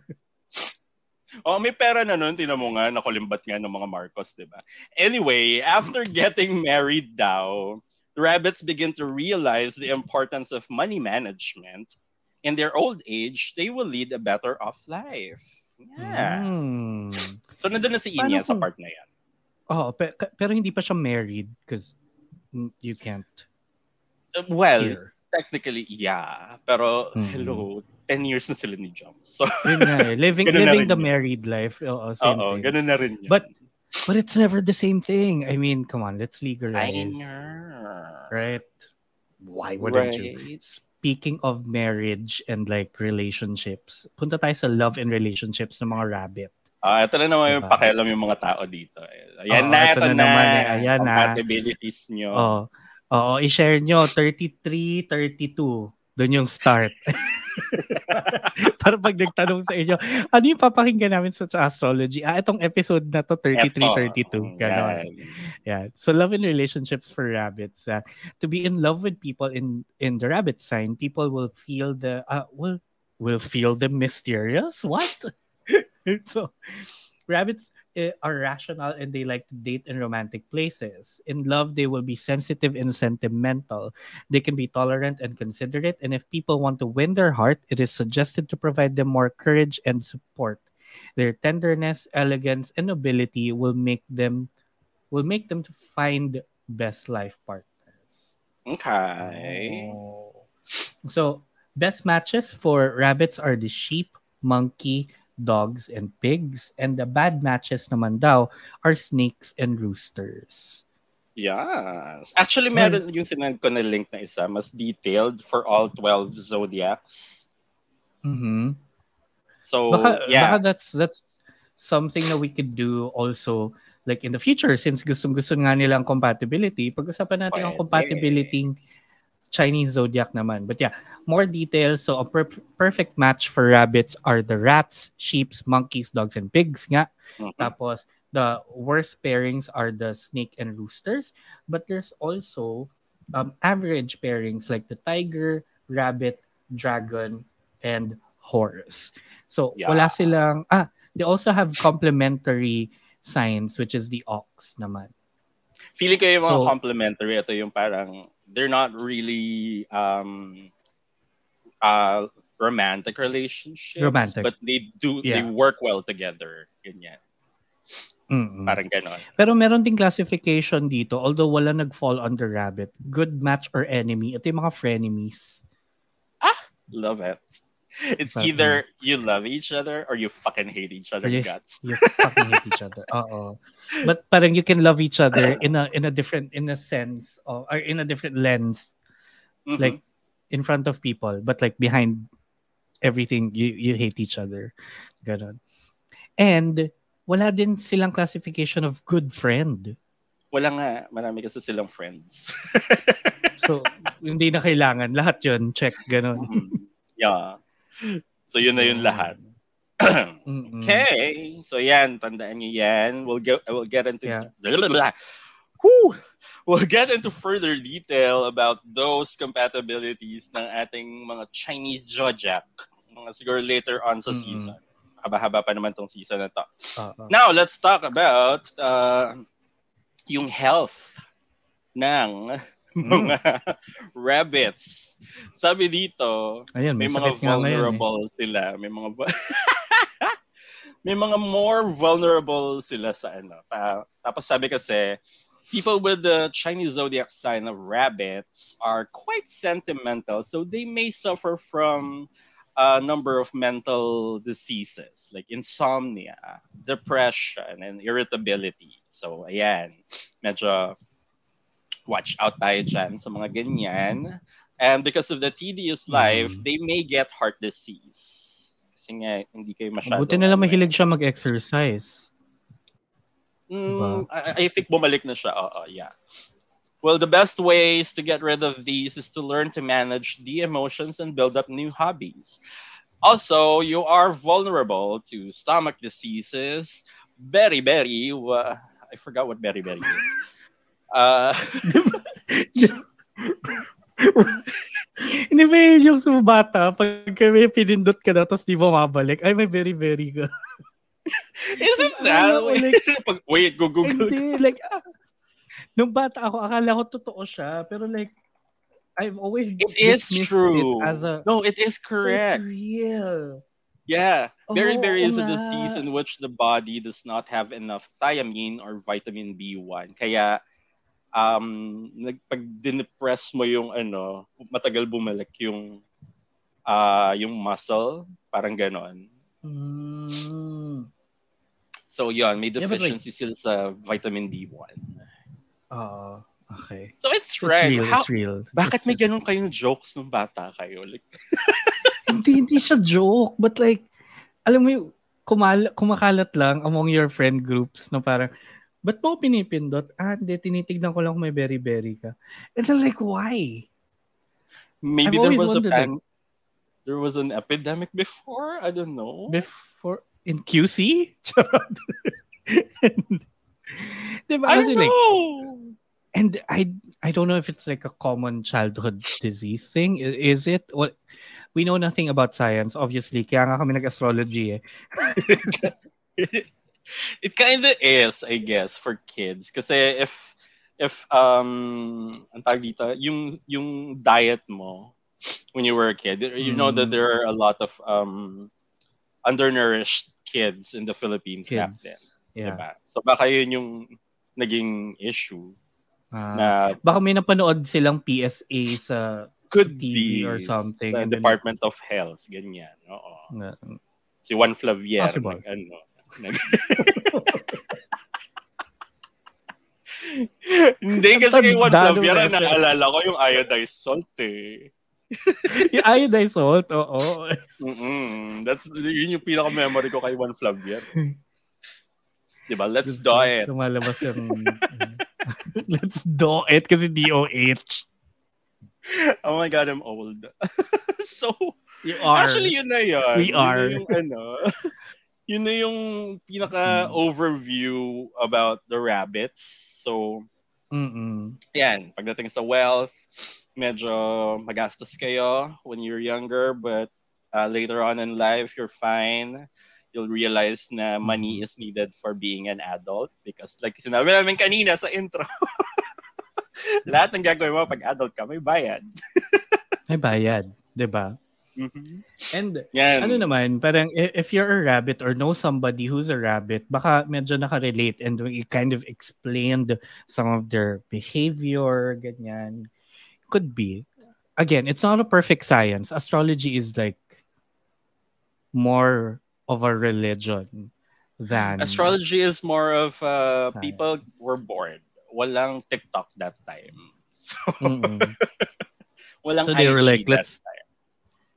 Speaker 2: Oh, may pera na nun. Tinan mo nga, nakulimbat nga ng mga Marcos, di ba? Anyway, after getting married daw, rabbits begin to realize the importance of money management. In their old age, they will lead a better off life. Yeah. Mm. So, nandun na si Inya sa part na yan.
Speaker 1: Oh, pe- pero hindi pa siya married because you can't.
Speaker 2: Uh, well, hear. technically, yeah. Pero, mm. hello, 10 years na sila ni Jump. So,
Speaker 1: eh. Living, living the yun. married life. Oo, same Oo, thing.
Speaker 2: ganun na rin yun.
Speaker 1: But, but it's never the same thing. I mean, come on, let's legalize. I
Speaker 2: know.
Speaker 1: Right? Why wouldn't right. you? Speaking of marriage and like relationships, punta tayo sa love and relationships ng mga rabbit.
Speaker 2: Ah, uh, ito na naman diba? yung pakialam yung mga tao dito. Ayan oh, na, ito, ito na. na. Naman, eh. Ayan compatibilities na. nyo.
Speaker 1: Oo. Oh, oh, i-share nyo 33, 32. Doon yung start. Para pag nagtanong sa inyo, ano yung papakinggan namin sa astrology? Ah, itong episode na to, 33-32. Ganon. Yeah. So love and relationships for rabbits. Uh, to be in love with people in in the rabbit sign, people will feel the, uh, will, will feel the mysterious? What? so, rabbits are rational and they like to date in romantic places. In love, they will be sensitive and sentimental. They can be tolerant and considerate. And if people want to win their heart, it is suggested to provide them more courage and support. Their tenderness, elegance, and nobility will make them will make them to find best life partners.
Speaker 2: Okay.
Speaker 1: Oh. So, best matches for rabbits are the sheep, monkey, dogs, and pigs. And the bad matches naman daw are snakes and roosters.
Speaker 2: Yes. Actually, meron yung sinend ko na link na isa, mas detailed for all 12 zodiacs.
Speaker 1: Mm-hmm.
Speaker 2: So,
Speaker 1: baka,
Speaker 2: yeah.
Speaker 1: Baka that's, that's something that we could do also like in the future since gustong-gusto nga nila ang compatibility. Pag-usapan natin Pwede. ang compatibility Chinese zodiac naman. But yeah, more details. So a per- perfect match for rabbits are the rats, sheep, monkeys, dogs, and pigs nga.
Speaker 2: Mhm.
Speaker 1: Tapos the worst pairings are the snake and roosters. But there's also um, average pairings like the tiger, rabbit, dragon, and horse. So
Speaker 2: Yeah.
Speaker 1: wala silang ah they also have complementary signs which is the ox naman.
Speaker 2: Feeling ko yung mga
Speaker 1: So-
Speaker 2: complimentary, ito yung parang, they're not really um, uh, romantic relationships,
Speaker 1: Romantic.
Speaker 2: but they do, they
Speaker 1: Yeah.
Speaker 2: work well together. Ganyan.
Speaker 1: Mm-mm.
Speaker 2: Parang ganon.
Speaker 1: Pero meron ding classification dito although wala nag-fall under rabbit. Good match or enemy. Ito yung mga frenemies.
Speaker 2: Love it. It's
Speaker 1: But,
Speaker 2: either you love each other or you fucking hate each other's
Speaker 1: you-
Speaker 2: guts.
Speaker 1: You fucking hate each other. Oo. But parang you can love each other in a in a different in a sense or, or in a different lens
Speaker 2: Mhm.
Speaker 1: like in front of people but like behind everything you you hate each other. Ganon. And wala din silang classification of good friend.
Speaker 2: Wala nga, marami kasi silang friends.
Speaker 1: So hindi na kailangan lahat 'yun check ganon.
Speaker 2: Mhm. yeah. So yun na yun lahat.
Speaker 1: Mm-mm.
Speaker 2: Okay. So yan, tandaan niyo yan. We'll get we'll get into
Speaker 1: Yeah.
Speaker 2: Whew! We'll get into further detail about those compatibilities ng ating mga Chinese zodiac. Mga siguro later on sa
Speaker 1: Mm-mm.
Speaker 2: season. Haba-haba pa naman tong season na to.
Speaker 1: Oo.
Speaker 2: Now, let's talk about uh, yung health ng. Mga rabbits. Sabi dito,
Speaker 1: Ayun,
Speaker 2: may
Speaker 1: may,
Speaker 2: mga
Speaker 1: sakit nga ngayon eh.
Speaker 2: vulnerable sila. May mga may mga more vulnerable sila sa ano. Tapos sabi kasi, people with the Chinese zodiac sign of rabbits are quite sentimental, so they may suffer from a number of mental diseases like insomnia, depression, and irritability. So, ayan, medyo watch out tayo dyan sa mga ganyan. And because of the tedious life,
Speaker 1: Mm.
Speaker 2: they may get heart disease. Kasi nga, hindi kayo masyado...
Speaker 1: Buti na lang
Speaker 2: eh.
Speaker 1: mahilig siya mag-exercise.
Speaker 2: Mm, I, I think bumalik na siya. Oo, yeah. Well, the best ways to get rid of these is to learn to manage the emotions and build up new hobbies. Also, you are vulnerable to stomach diseases, beriberi. wa- I forgot what beriberi is. Uh,
Speaker 1: Hindi ba yun yung bata, pag may pinindot ka na, tapos di mo mabalik, ay may very very ka.
Speaker 2: isn't that?
Speaker 1: Ko, like,
Speaker 2: Pag- Wait, go Google.
Speaker 1: Hindi, like, ah, nung bata ako, akala ko totoo siya, pero like, I've always
Speaker 2: It is true.
Speaker 1: it as a,
Speaker 2: No, it is
Speaker 1: so it's
Speaker 2: correct.
Speaker 1: real.
Speaker 2: Yeah, beriberi
Speaker 1: Oo
Speaker 2: is a
Speaker 1: nga.
Speaker 2: disease in which the body does not have enough thiamine or vitamin B1. Kaya um pag dinepress mo yung ano, matagal bumalik yung ah yung muscle, parang ganon.
Speaker 1: Mm.
Speaker 2: So yun, may
Speaker 1: Yeah, but like-
Speaker 2: deficiency sila sa vitamin B1.
Speaker 1: Oo. okay.
Speaker 2: So it's,
Speaker 1: It's
Speaker 2: right.
Speaker 1: real,
Speaker 2: How,
Speaker 1: it's real.
Speaker 2: bakit
Speaker 1: It's-
Speaker 2: may ganun kayong jokes nung bata kayo? Like,
Speaker 1: hindi, hindi siya joke, but like, alam mo yung, kumal kumakalat lang among your friend groups na parang, ba't mo pinipindot? Ah, hindi, tinitignan ko lang kung may berry-berry ka. And I'm like, why?
Speaker 2: maybe
Speaker 1: I've
Speaker 2: there was a pan- there was an epidemic before? I don't know.
Speaker 1: Before, in QC? Charot. diba?
Speaker 2: I don't
Speaker 1: like,
Speaker 2: know.
Speaker 1: and I I don't know if it's like a common childhood disease thing. Is it? What we know nothing about science, obviously. Kaya nga kami nag-astrology eh.
Speaker 2: it kind of is, I guess, for kids. Kasi if if um ang tawag dito, yung yung diet mo when you were a kid, you know that
Speaker 1: Mm.
Speaker 2: there are a lot of um undernourished kids in the Philippines back
Speaker 1: Kids.
Speaker 2: then.
Speaker 1: Yeah.
Speaker 2: Diba? So baka yun yung naging issue
Speaker 1: Ah.
Speaker 2: na
Speaker 1: baka may napanood silang PSA sa
Speaker 2: could
Speaker 1: TV
Speaker 2: be
Speaker 1: or something.
Speaker 2: sa Department of Health, ganyan. Oo.
Speaker 1: na-
Speaker 2: Si Juan Flavier.
Speaker 1: Possible.
Speaker 2: Nag, ano. Hindi kasi kay Juan
Speaker 1: Tandado
Speaker 2: Flavier, ang naalala ko yung iodized salt eh.
Speaker 1: yung iodized salt, oo.
Speaker 2: Mm-mm. That's, yun yung pinaka-memory ko kay Juan Flavier. diba? Let's do it.
Speaker 1: Lumalabas yung... Let's do it kasi DOH.
Speaker 2: oh my God, I'm old. so,
Speaker 1: you are.
Speaker 2: Actually, yun na yun.
Speaker 1: We
Speaker 2: yun
Speaker 1: are.
Speaker 2: Na yung, ano, yun na yung pinaka-overview about the rabbits. So,
Speaker 1: Mm-mm.
Speaker 2: yan, pagdating sa wealth, medyo magastos kayo when you're younger, but uh, later on in life, you're fine. You'll realize na money is needed for being an adult because like sinabi namin kanina sa intro, lahat ng gagawin mo pag adult ka, may bayad.
Speaker 1: may bayad, 'di ba?
Speaker 2: Mm-hmm.
Speaker 1: And
Speaker 2: Yan.
Speaker 1: ano naman, parang i- if you're a rabbit or know somebody who's a rabbit, baka medyo nakarelate and you kind of explained some of their behavior, ganyan. Could be. Again, it's not a perfect science. Astrology is like more of a religion than
Speaker 2: Astrology is more of uh,
Speaker 1: Science.
Speaker 2: people were bored. Walang TikTok that time. So,
Speaker 1: Mm-mm.
Speaker 2: walang
Speaker 1: So they were
Speaker 2: IG
Speaker 1: like,
Speaker 2: that
Speaker 1: let's-
Speaker 2: time.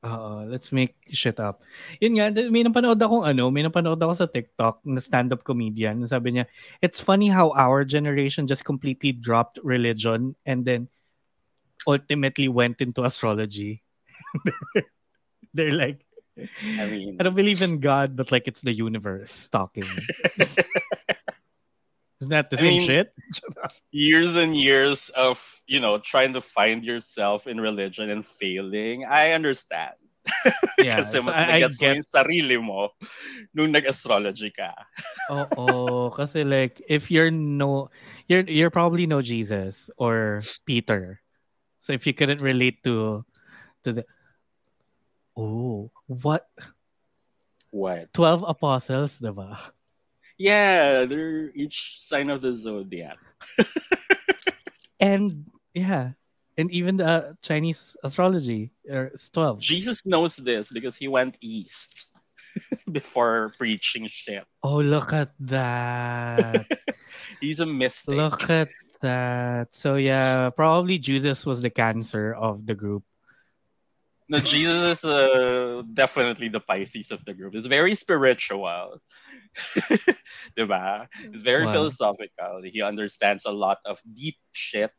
Speaker 1: Oo, let's make shit up. Yun nga, may napanood akong ano, may napanood ako sa TikTok na stand-up comedian. Sabi niya, it's funny how our generation just completely dropped religion and then ultimately went into astrology. They're like,
Speaker 2: I mean,
Speaker 1: I don't believe in God, but like it's the universe talking. Isn't that the
Speaker 2: I
Speaker 1: same
Speaker 2: mean,
Speaker 1: shit?
Speaker 2: years and years of, you know, trying to find yourself in religion and failing, I understand.
Speaker 1: Yeah,
Speaker 2: Kasi mas
Speaker 1: I, I
Speaker 2: mo
Speaker 1: get
Speaker 2: yung sarili mo nung nag-astrology ka.
Speaker 1: Oo, kasi like if you're no you're you're probably no Jesus or Peter. So if you couldn't relate to to the Oh, what
Speaker 2: What?
Speaker 1: 12 apostles, diba?
Speaker 2: Yeah, they're each sign of the zodiac.
Speaker 1: And yeah, and even the uh, Chinese astrology is 12.
Speaker 2: Jesus knows this because he went east before preaching shit.
Speaker 1: Oh, look at that.
Speaker 2: He's a mystic.
Speaker 1: look at that. So yeah, probably Jesus was the cancer of the group.
Speaker 2: No, Jesus is uh, definitely the Pisces of the group. It's very spiritual. diba? It's very
Speaker 1: Wow.
Speaker 2: philosophical. He understands a lot of deep shit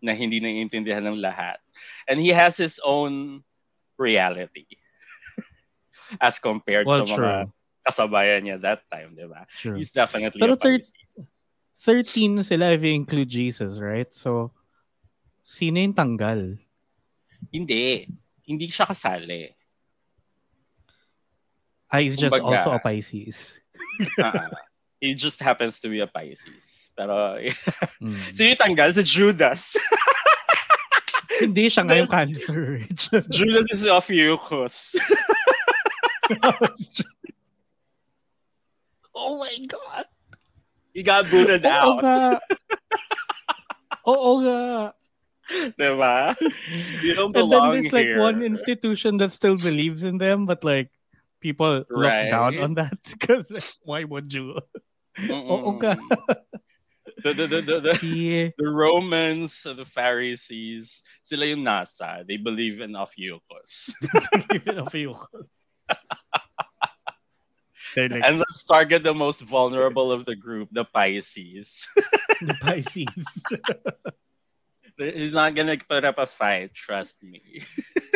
Speaker 2: na hindi naiintindihan ng lahat. And he has his own reality as compared
Speaker 1: Well,
Speaker 2: mga
Speaker 1: true.
Speaker 2: kasabayan niya that time, diba?
Speaker 1: True.
Speaker 2: He's definitely
Speaker 1: Pero
Speaker 2: a Pisces.
Speaker 1: 13 sila if you include Jesus, right? So, sino yung tanggal?
Speaker 2: Hindi. Hindi siya kasali.
Speaker 1: Ah, he's just
Speaker 2: Kumbaga.
Speaker 1: also a Pisces.
Speaker 2: Ah, he just happens to be a Pisces. Pero,
Speaker 1: Mm.
Speaker 2: sino yung tanggal? Si Judas.
Speaker 1: Hindi siya nga yung cancer.
Speaker 2: Judas is of Eucos.
Speaker 1: oh my God!
Speaker 2: He got booted
Speaker 1: Oo
Speaker 2: out.
Speaker 1: nga. Oo nga.
Speaker 2: Diba? You don't belong
Speaker 1: And then there's like
Speaker 2: here.
Speaker 1: one institution that still believes in them, but like people look down on that because why would you? Oo nga.
Speaker 2: The, the, the, the, the,
Speaker 1: Si,
Speaker 2: the Romans, the Pharisees, sila yung nasa. They believe in of Eucos.
Speaker 1: even of you. They're like
Speaker 2: And let's target the most vulnerable of the group, the Pisces.
Speaker 1: the Pisces.
Speaker 2: He's not gonna put up a fight, trust me.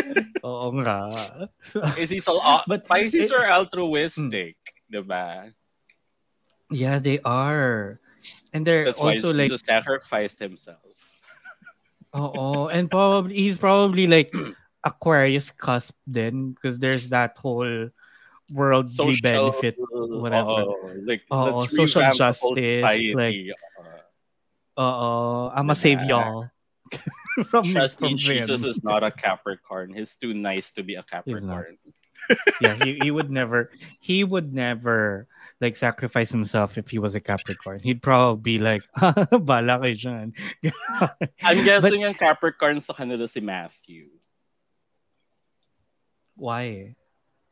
Speaker 1: Oo nga. So,
Speaker 2: Because he's all, uh,
Speaker 1: But
Speaker 2: Pisces
Speaker 1: it-
Speaker 2: are altruistic, diba?
Speaker 1: yeah, they are. And they're
Speaker 2: That's why
Speaker 1: also like
Speaker 2: Jesus sacrificed himself.
Speaker 1: Oh, and probably he's probably like Aquarius cusp then because there's that whole worldly benefit. whatever.
Speaker 2: oo, like, let's
Speaker 1: social
Speaker 2: revamp the whole
Speaker 1: justice, like,
Speaker 2: uh,
Speaker 1: oh, I'ma save y'all. From
Speaker 2: trust
Speaker 1: from
Speaker 2: me, Jesus is not a Capricorn. He's too nice to be a. Capricorn.
Speaker 1: yeah, he, he would never he would never like sacrifice himself if he was a Capricorn. He'd probably be like, bala kayo dyan.
Speaker 2: I'm guessing ang Capricorn sa kanila si Matthew.
Speaker 1: Why?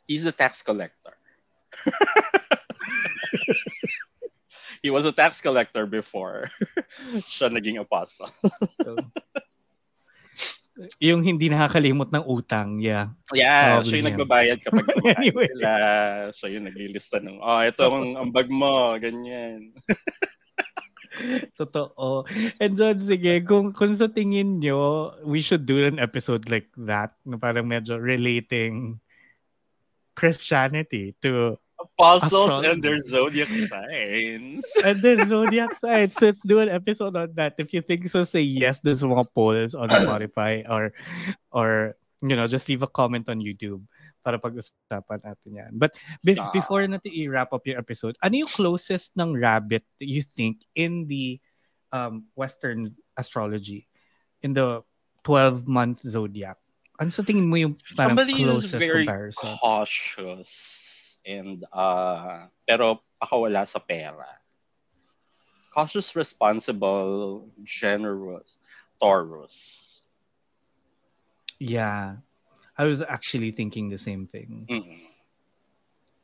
Speaker 2: He's the tax collector. He was a tax collector before siya naging apostle.
Speaker 1: So, yung hindi nakakalimot ng utang, yeah.
Speaker 2: Yeah,
Speaker 1: Probably
Speaker 2: siya yung
Speaker 1: him.
Speaker 2: nagbabayad kapag
Speaker 1: Anyway.
Speaker 2: sila. Siya yung naglilista ng, oh, ito ang ambag mo, ganyan.
Speaker 1: Totoo. And John, sige, kung, kung sa tingin nyo, we should do an episode like that, na parang medyo relating Christianity to
Speaker 2: apostles and their zodiac signs.
Speaker 1: and then zodiac signs. So let's do an episode on that. If you think so, say yes There's mga polls on Spotify or or you know, just leave a comment on YouTube para pag-usapan natin yan. But be- before natin i-wrap up yung episode, ano yung closest ng rabbit you think in the um, Western astrology? In the 12-month zodiac? Ano sa tingin mo yung parang Somebody closest comparison? Somebody is very comparison?
Speaker 2: cautious and uh, pero pakawala sa pera. Cautious, responsible, generous, Taurus.
Speaker 1: Yeah. I was actually thinking the same thing.
Speaker 2: Mm-mm.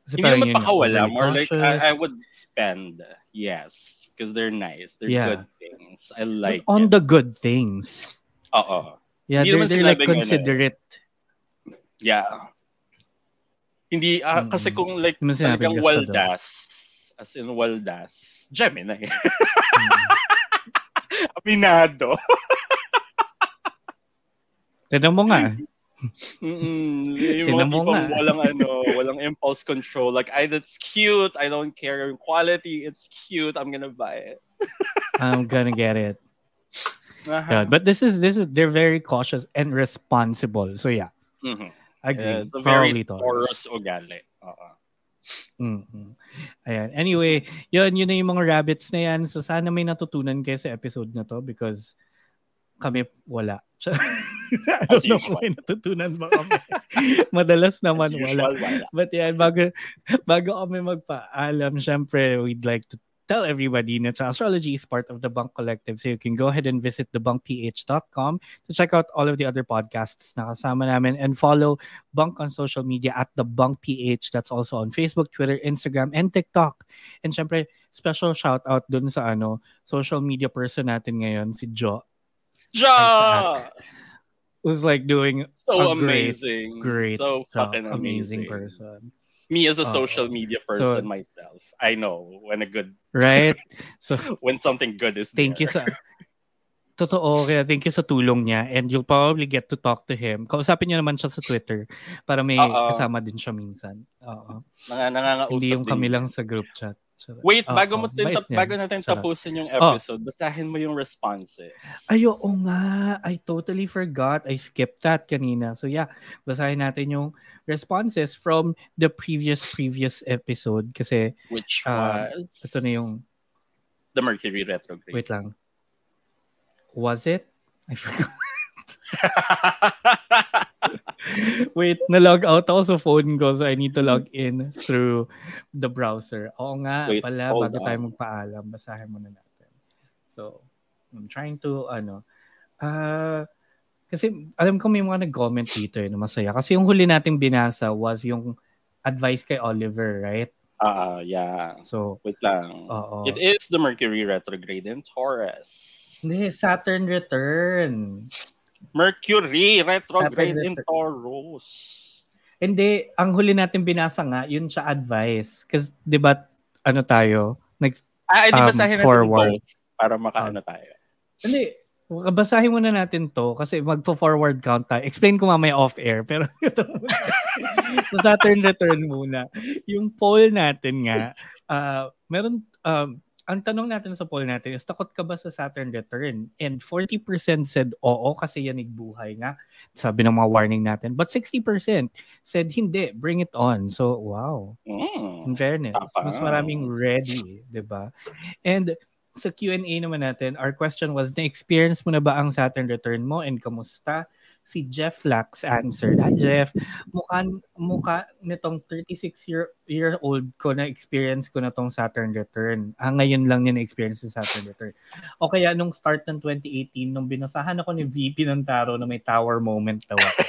Speaker 2: Kasi Hindi naman pakawala. More like, I, I, would spend. Yes. Because they're nice. They're yeah. good things. I like
Speaker 1: but On it. the good things.
Speaker 2: Oo.
Speaker 1: Yeah, Hindi they're, they're like considerate.
Speaker 2: Ano, yeah. Hindi, uh, mm-hmm. kasi kung like talagang waldas, as in waldas, Gemini. mm-hmm. Aminado.
Speaker 1: Tignan mo nga.
Speaker 2: Mm-mm. Yung mga tipong walang ano, walang impulse control. Like, I that's cute. I don't care yung quality. It's cute. I'm gonna buy it.
Speaker 1: I'm gonna get it. Uh-huh. Yeah, but this is this is they're very cautious and responsible. So yeah.
Speaker 2: Mm-hmm.
Speaker 1: Agree.
Speaker 2: Yeah, it's a very Taurus ugali. Uh-uh.
Speaker 1: Mm-hmm. Ayan. Anyway, yun, yun na yung mga rabbits na yan. So sana may natutunan kayo sa episode na to because kami wala. I don't know kung may natutunan ba kami. Madalas naman wala. wala. But yeah, bago, bago kami magpaalam, syempre, we'd like to tell everybody that astrology is part of the Bunk Collective. So you can go ahead and visit thebunkph.com to check out all of the other podcasts na kasama namin and follow Bunk on social media at the Bunk PH. That's also on Facebook, Twitter, Instagram, and TikTok. And syempre, special shout out dun sa ano, social media person natin ngayon, si Jo.
Speaker 2: Ja!
Speaker 1: Was like doing
Speaker 2: so amazing,
Speaker 1: great,
Speaker 2: so fucking amazing.
Speaker 1: amazing person.
Speaker 2: Me as a uh, social media person so, myself, I know when a good
Speaker 1: right. So
Speaker 2: when something good is
Speaker 1: thank
Speaker 2: there.
Speaker 1: you sa Totoo, kaya thank you sa tulong niya and you'll probably get to talk to him. Kausapin niyo naman siya sa Twitter para may Uh-oh. kasama din siya minsan. Oo.
Speaker 2: Nang, nangangausap
Speaker 1: Hindi yung kami lang sa group chat.
Speaker 2: Wait, oh, bago mo tin- bago natin tapusin yung episode, oh. basahin mo yung responses.
Speaker 1: Ay, oo nga. I totally forgot. I skipped that kanina. So yeah, basahin natin yung responses from the previous previous episode kasi
Speaker 2: which uh, was
Speaker 1: ito na yung
Speaker 2: the Mercury retrograde.
Speaker 1: Wait lang. Was it? I forgot. Wait, na-log out ako sa phone ko so I need to log in through the browser. Oo nga Wait, pala, bago on. tayo magpaalam, basahin muna natin. So, I'm trying to, ano, uh, kasi alam ko may mga nag-comment dito eh, na masaya. Kasi yung huli nating binasa was yung advice kay Oliver, right?
Speaker 2: Ah, uh, yeah.
Speaker 1: So,
Speaker 2: wait lang.
Speaker 1: Uh-oh.
Speaker 2: It is the Mercury retrograde in Taurus.
Speaker 1: Hindi, Saturn return.
Speaker 2: Mercury retrograde in Taurus.
Speaker 1: Hindi, ang huli natin binasa nga, yun siya advice. Kasi, di ba, ano tayo, nag,
Speaker 2: ah, di um, basahin forward. natin para makaano uh, tayo.
Speaker 1: Hindi, basahin muna natin to kasi magpo-forward count tayo. Explain ko mamaya off-air, pero ito muna. so, Saturn return muna. Yung poll natin nga, uh, meron, um, ang tanong natin sa poll natin is, takot ka ba sa Saturn return? And 40% said oo kasi yan buhay nga. Sabi ng mga warning natin. But 60% said hindi, bring it on. So, wow.
Speaker 2: Mm,
Speaker 1: In fairness, tapa. mas maraming ready, di ba? And sa Q&A naman natin, our question was, na-experience mo na ba ang Saturn return mo and kamusta? si Jeff Lax answered. Hi Jeff, mukha, mukha nitong 36 year, year old ko na experience ko na tong Saturn return. Ah, ngayon lang niya na-experience sa Saturn return. O kaya nung start ng 2018, nung binasahan ako ni VP ng Taro na may tower moment daw ako.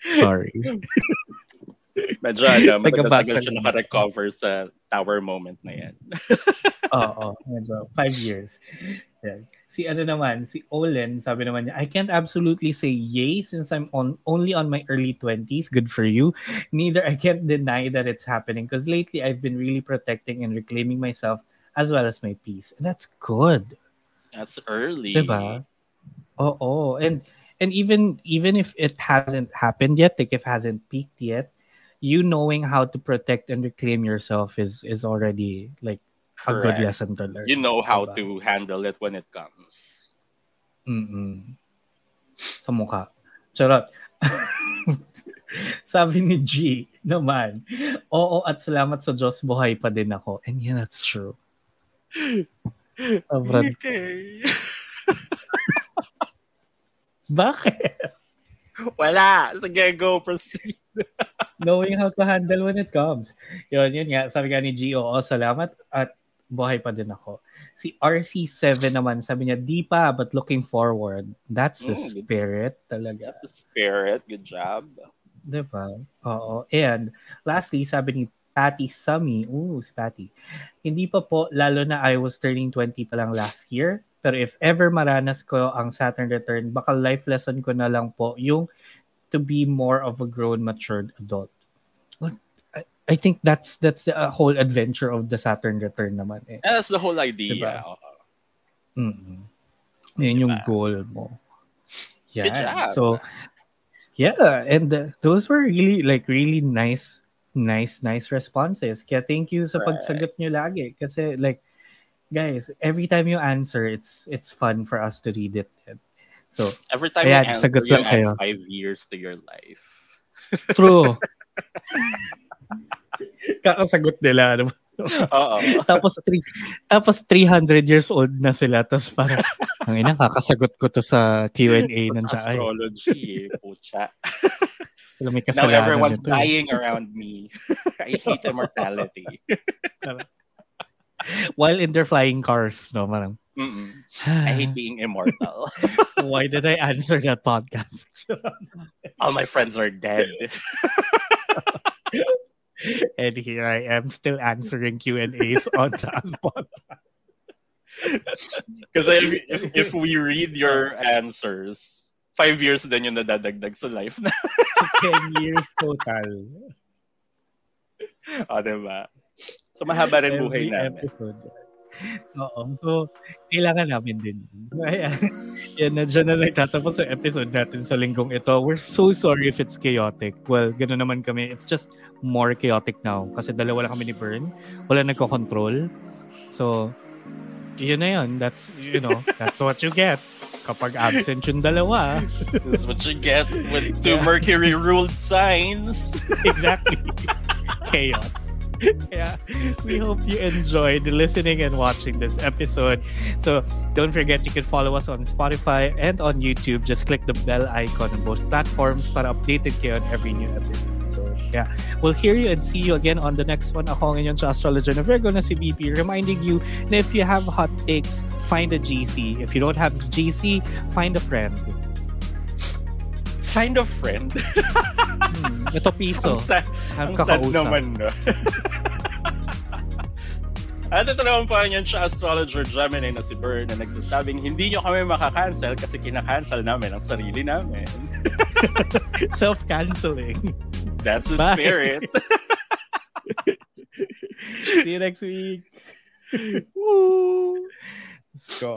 Speaker 1: Sorry.
Speaker 2: Medyo ano, matagal siya naka-recover sa tower moment na yan.
Speaker 1: Oo, medyo. Five years. Yeah. Si ano naman, si Olen, sabi naman niya, I can't absolutely say yay since I'm on only on my early 20s. Good for you. Neither I can't deny that it's happening because lately I've been really protecting and reclaiming myself as well as my peace. And that's good.
Speaker 2: That's early.
Speaker 1: Diba? Oh, And and even even if it hasn't happened yet, like if it hasn't peaked yet, you knowing how to protect and reclaim yourself is is already like Correct. a good lesson to learn.
Speaker 2: You know how diba? to handle it when it comes.
Speaker 1: Mm-mm. Sa mukha. Charot. Sabi ni G naman, oo at salamat sa Diyos, buhay pa din ako. And yeah, that's true. Sobrang... Okay. Bakit?
Speaker 2: Wala. Sige, go. Proceed.
Speaker 1: Knowing how to handle when it comes. Yun, yun nga. Sabi nga ni G, oo, salamat at buhay pa din ako. Si RC7 naman, sabi niya, di pa, but looking forward. That's the mm, spirit talaga.
Speaker 2: That's the spirit. Good job.
Speaker 1: Diba? Oo. And lastly, sabi ni Patty Sami, ooh, si Patty, hindi pa po, lalo na I was turning 20 pa lang last year, pero if ever maranas ko ang Saturn return, baka life lesson ko na lang po yung to be more of a grown, matured adult. I think that's that's the uh, whole adventure of the Saturn return naman eh.
Speaker 2: That's the whole idea.
Speaker 1: Diba? Mm-hmm. Yung diba? goal mo. Yeah. So yeah, and uh, those were really like really nice nice nice responses. Kaya thank you sa right. pagsagot nyo lagi kasi like guys, every time you answer, it's it's fun for us to read it. So
Speaker 2: every time ayan, you answer, you add kayo. five years to your life.
Speaker 1: True. Kakasagot nila. Ano?
Speaker 2: Oo.
Speaker 1: tapos, three, tapos 300 years old na sila. Tapos parang, ang ina, kakasagot ko to sa Q&A ng siya.
Speaker 2: Astrology, eh, pucha. Now everyone's. Eh. dying around me. I hate immortality.
Speaker 1: While in their flying cars, no? Parang,
Speaker 2: Mm-mm. I hate being immortal.
Speaker 1: Why did I answer that podcast?
Speaker 2: All my friends are dead
Speaker 1: and here I am still answering Q and A's on Jazz Podcast.
Speaker 2: Because if, if, if we read your answers, five years then yung nadadagdag sa life na.
Speaker 1: so, 10 years total.
Speaker 2: O, oh, diba? So, mahaba rin buhay namin.
Speaker 1: Episode. Oo. So, kailangan namin din. So, ayan. Yan, na dyan na lang tatapos ang episode natin sa linggong ito. We're so sorry if it's chaotic. Well, gano'n naman kami. It's just more chaotic now. Kasi dalawa lang kami ni Bern. Wala nagko-control. So, yun na yun. That's, you know, that's what you get kapag absent yung dalawa.
Speaker 2: That's what you get with two yeah. Mercury-ruled signs.
Speaker 1: exactly. Chaos. Yeah, we hope you enjoyed listening and watching this episode. So don't forget you can follow us on Spotify and on YouTube. Just click the bell icon on both platforms para updated kayo on every new episode. So yeah, we'll hear you and see you again on the next one. Ako ngayon sa Astrologer na Virgo na si BP reminding you that if you have hot takes, find a GC. If you don't have GC, find a friend.
Speaker 2: Find a friend?
Speaker 1: hmm, ito piso.
Speaker 2: Ang, sa- ang sad naman, no? At ito naman po yan siya astrologer Gemini na si Bern na nagsasabing hindi nyo kami makakancel kasi kinakancel namin ang sarili namin.
Speaker 1: Self-canceling.
Speaker 2: That's the Bye. spirit.
Speaker 1: See you next week. Woo. Let's go.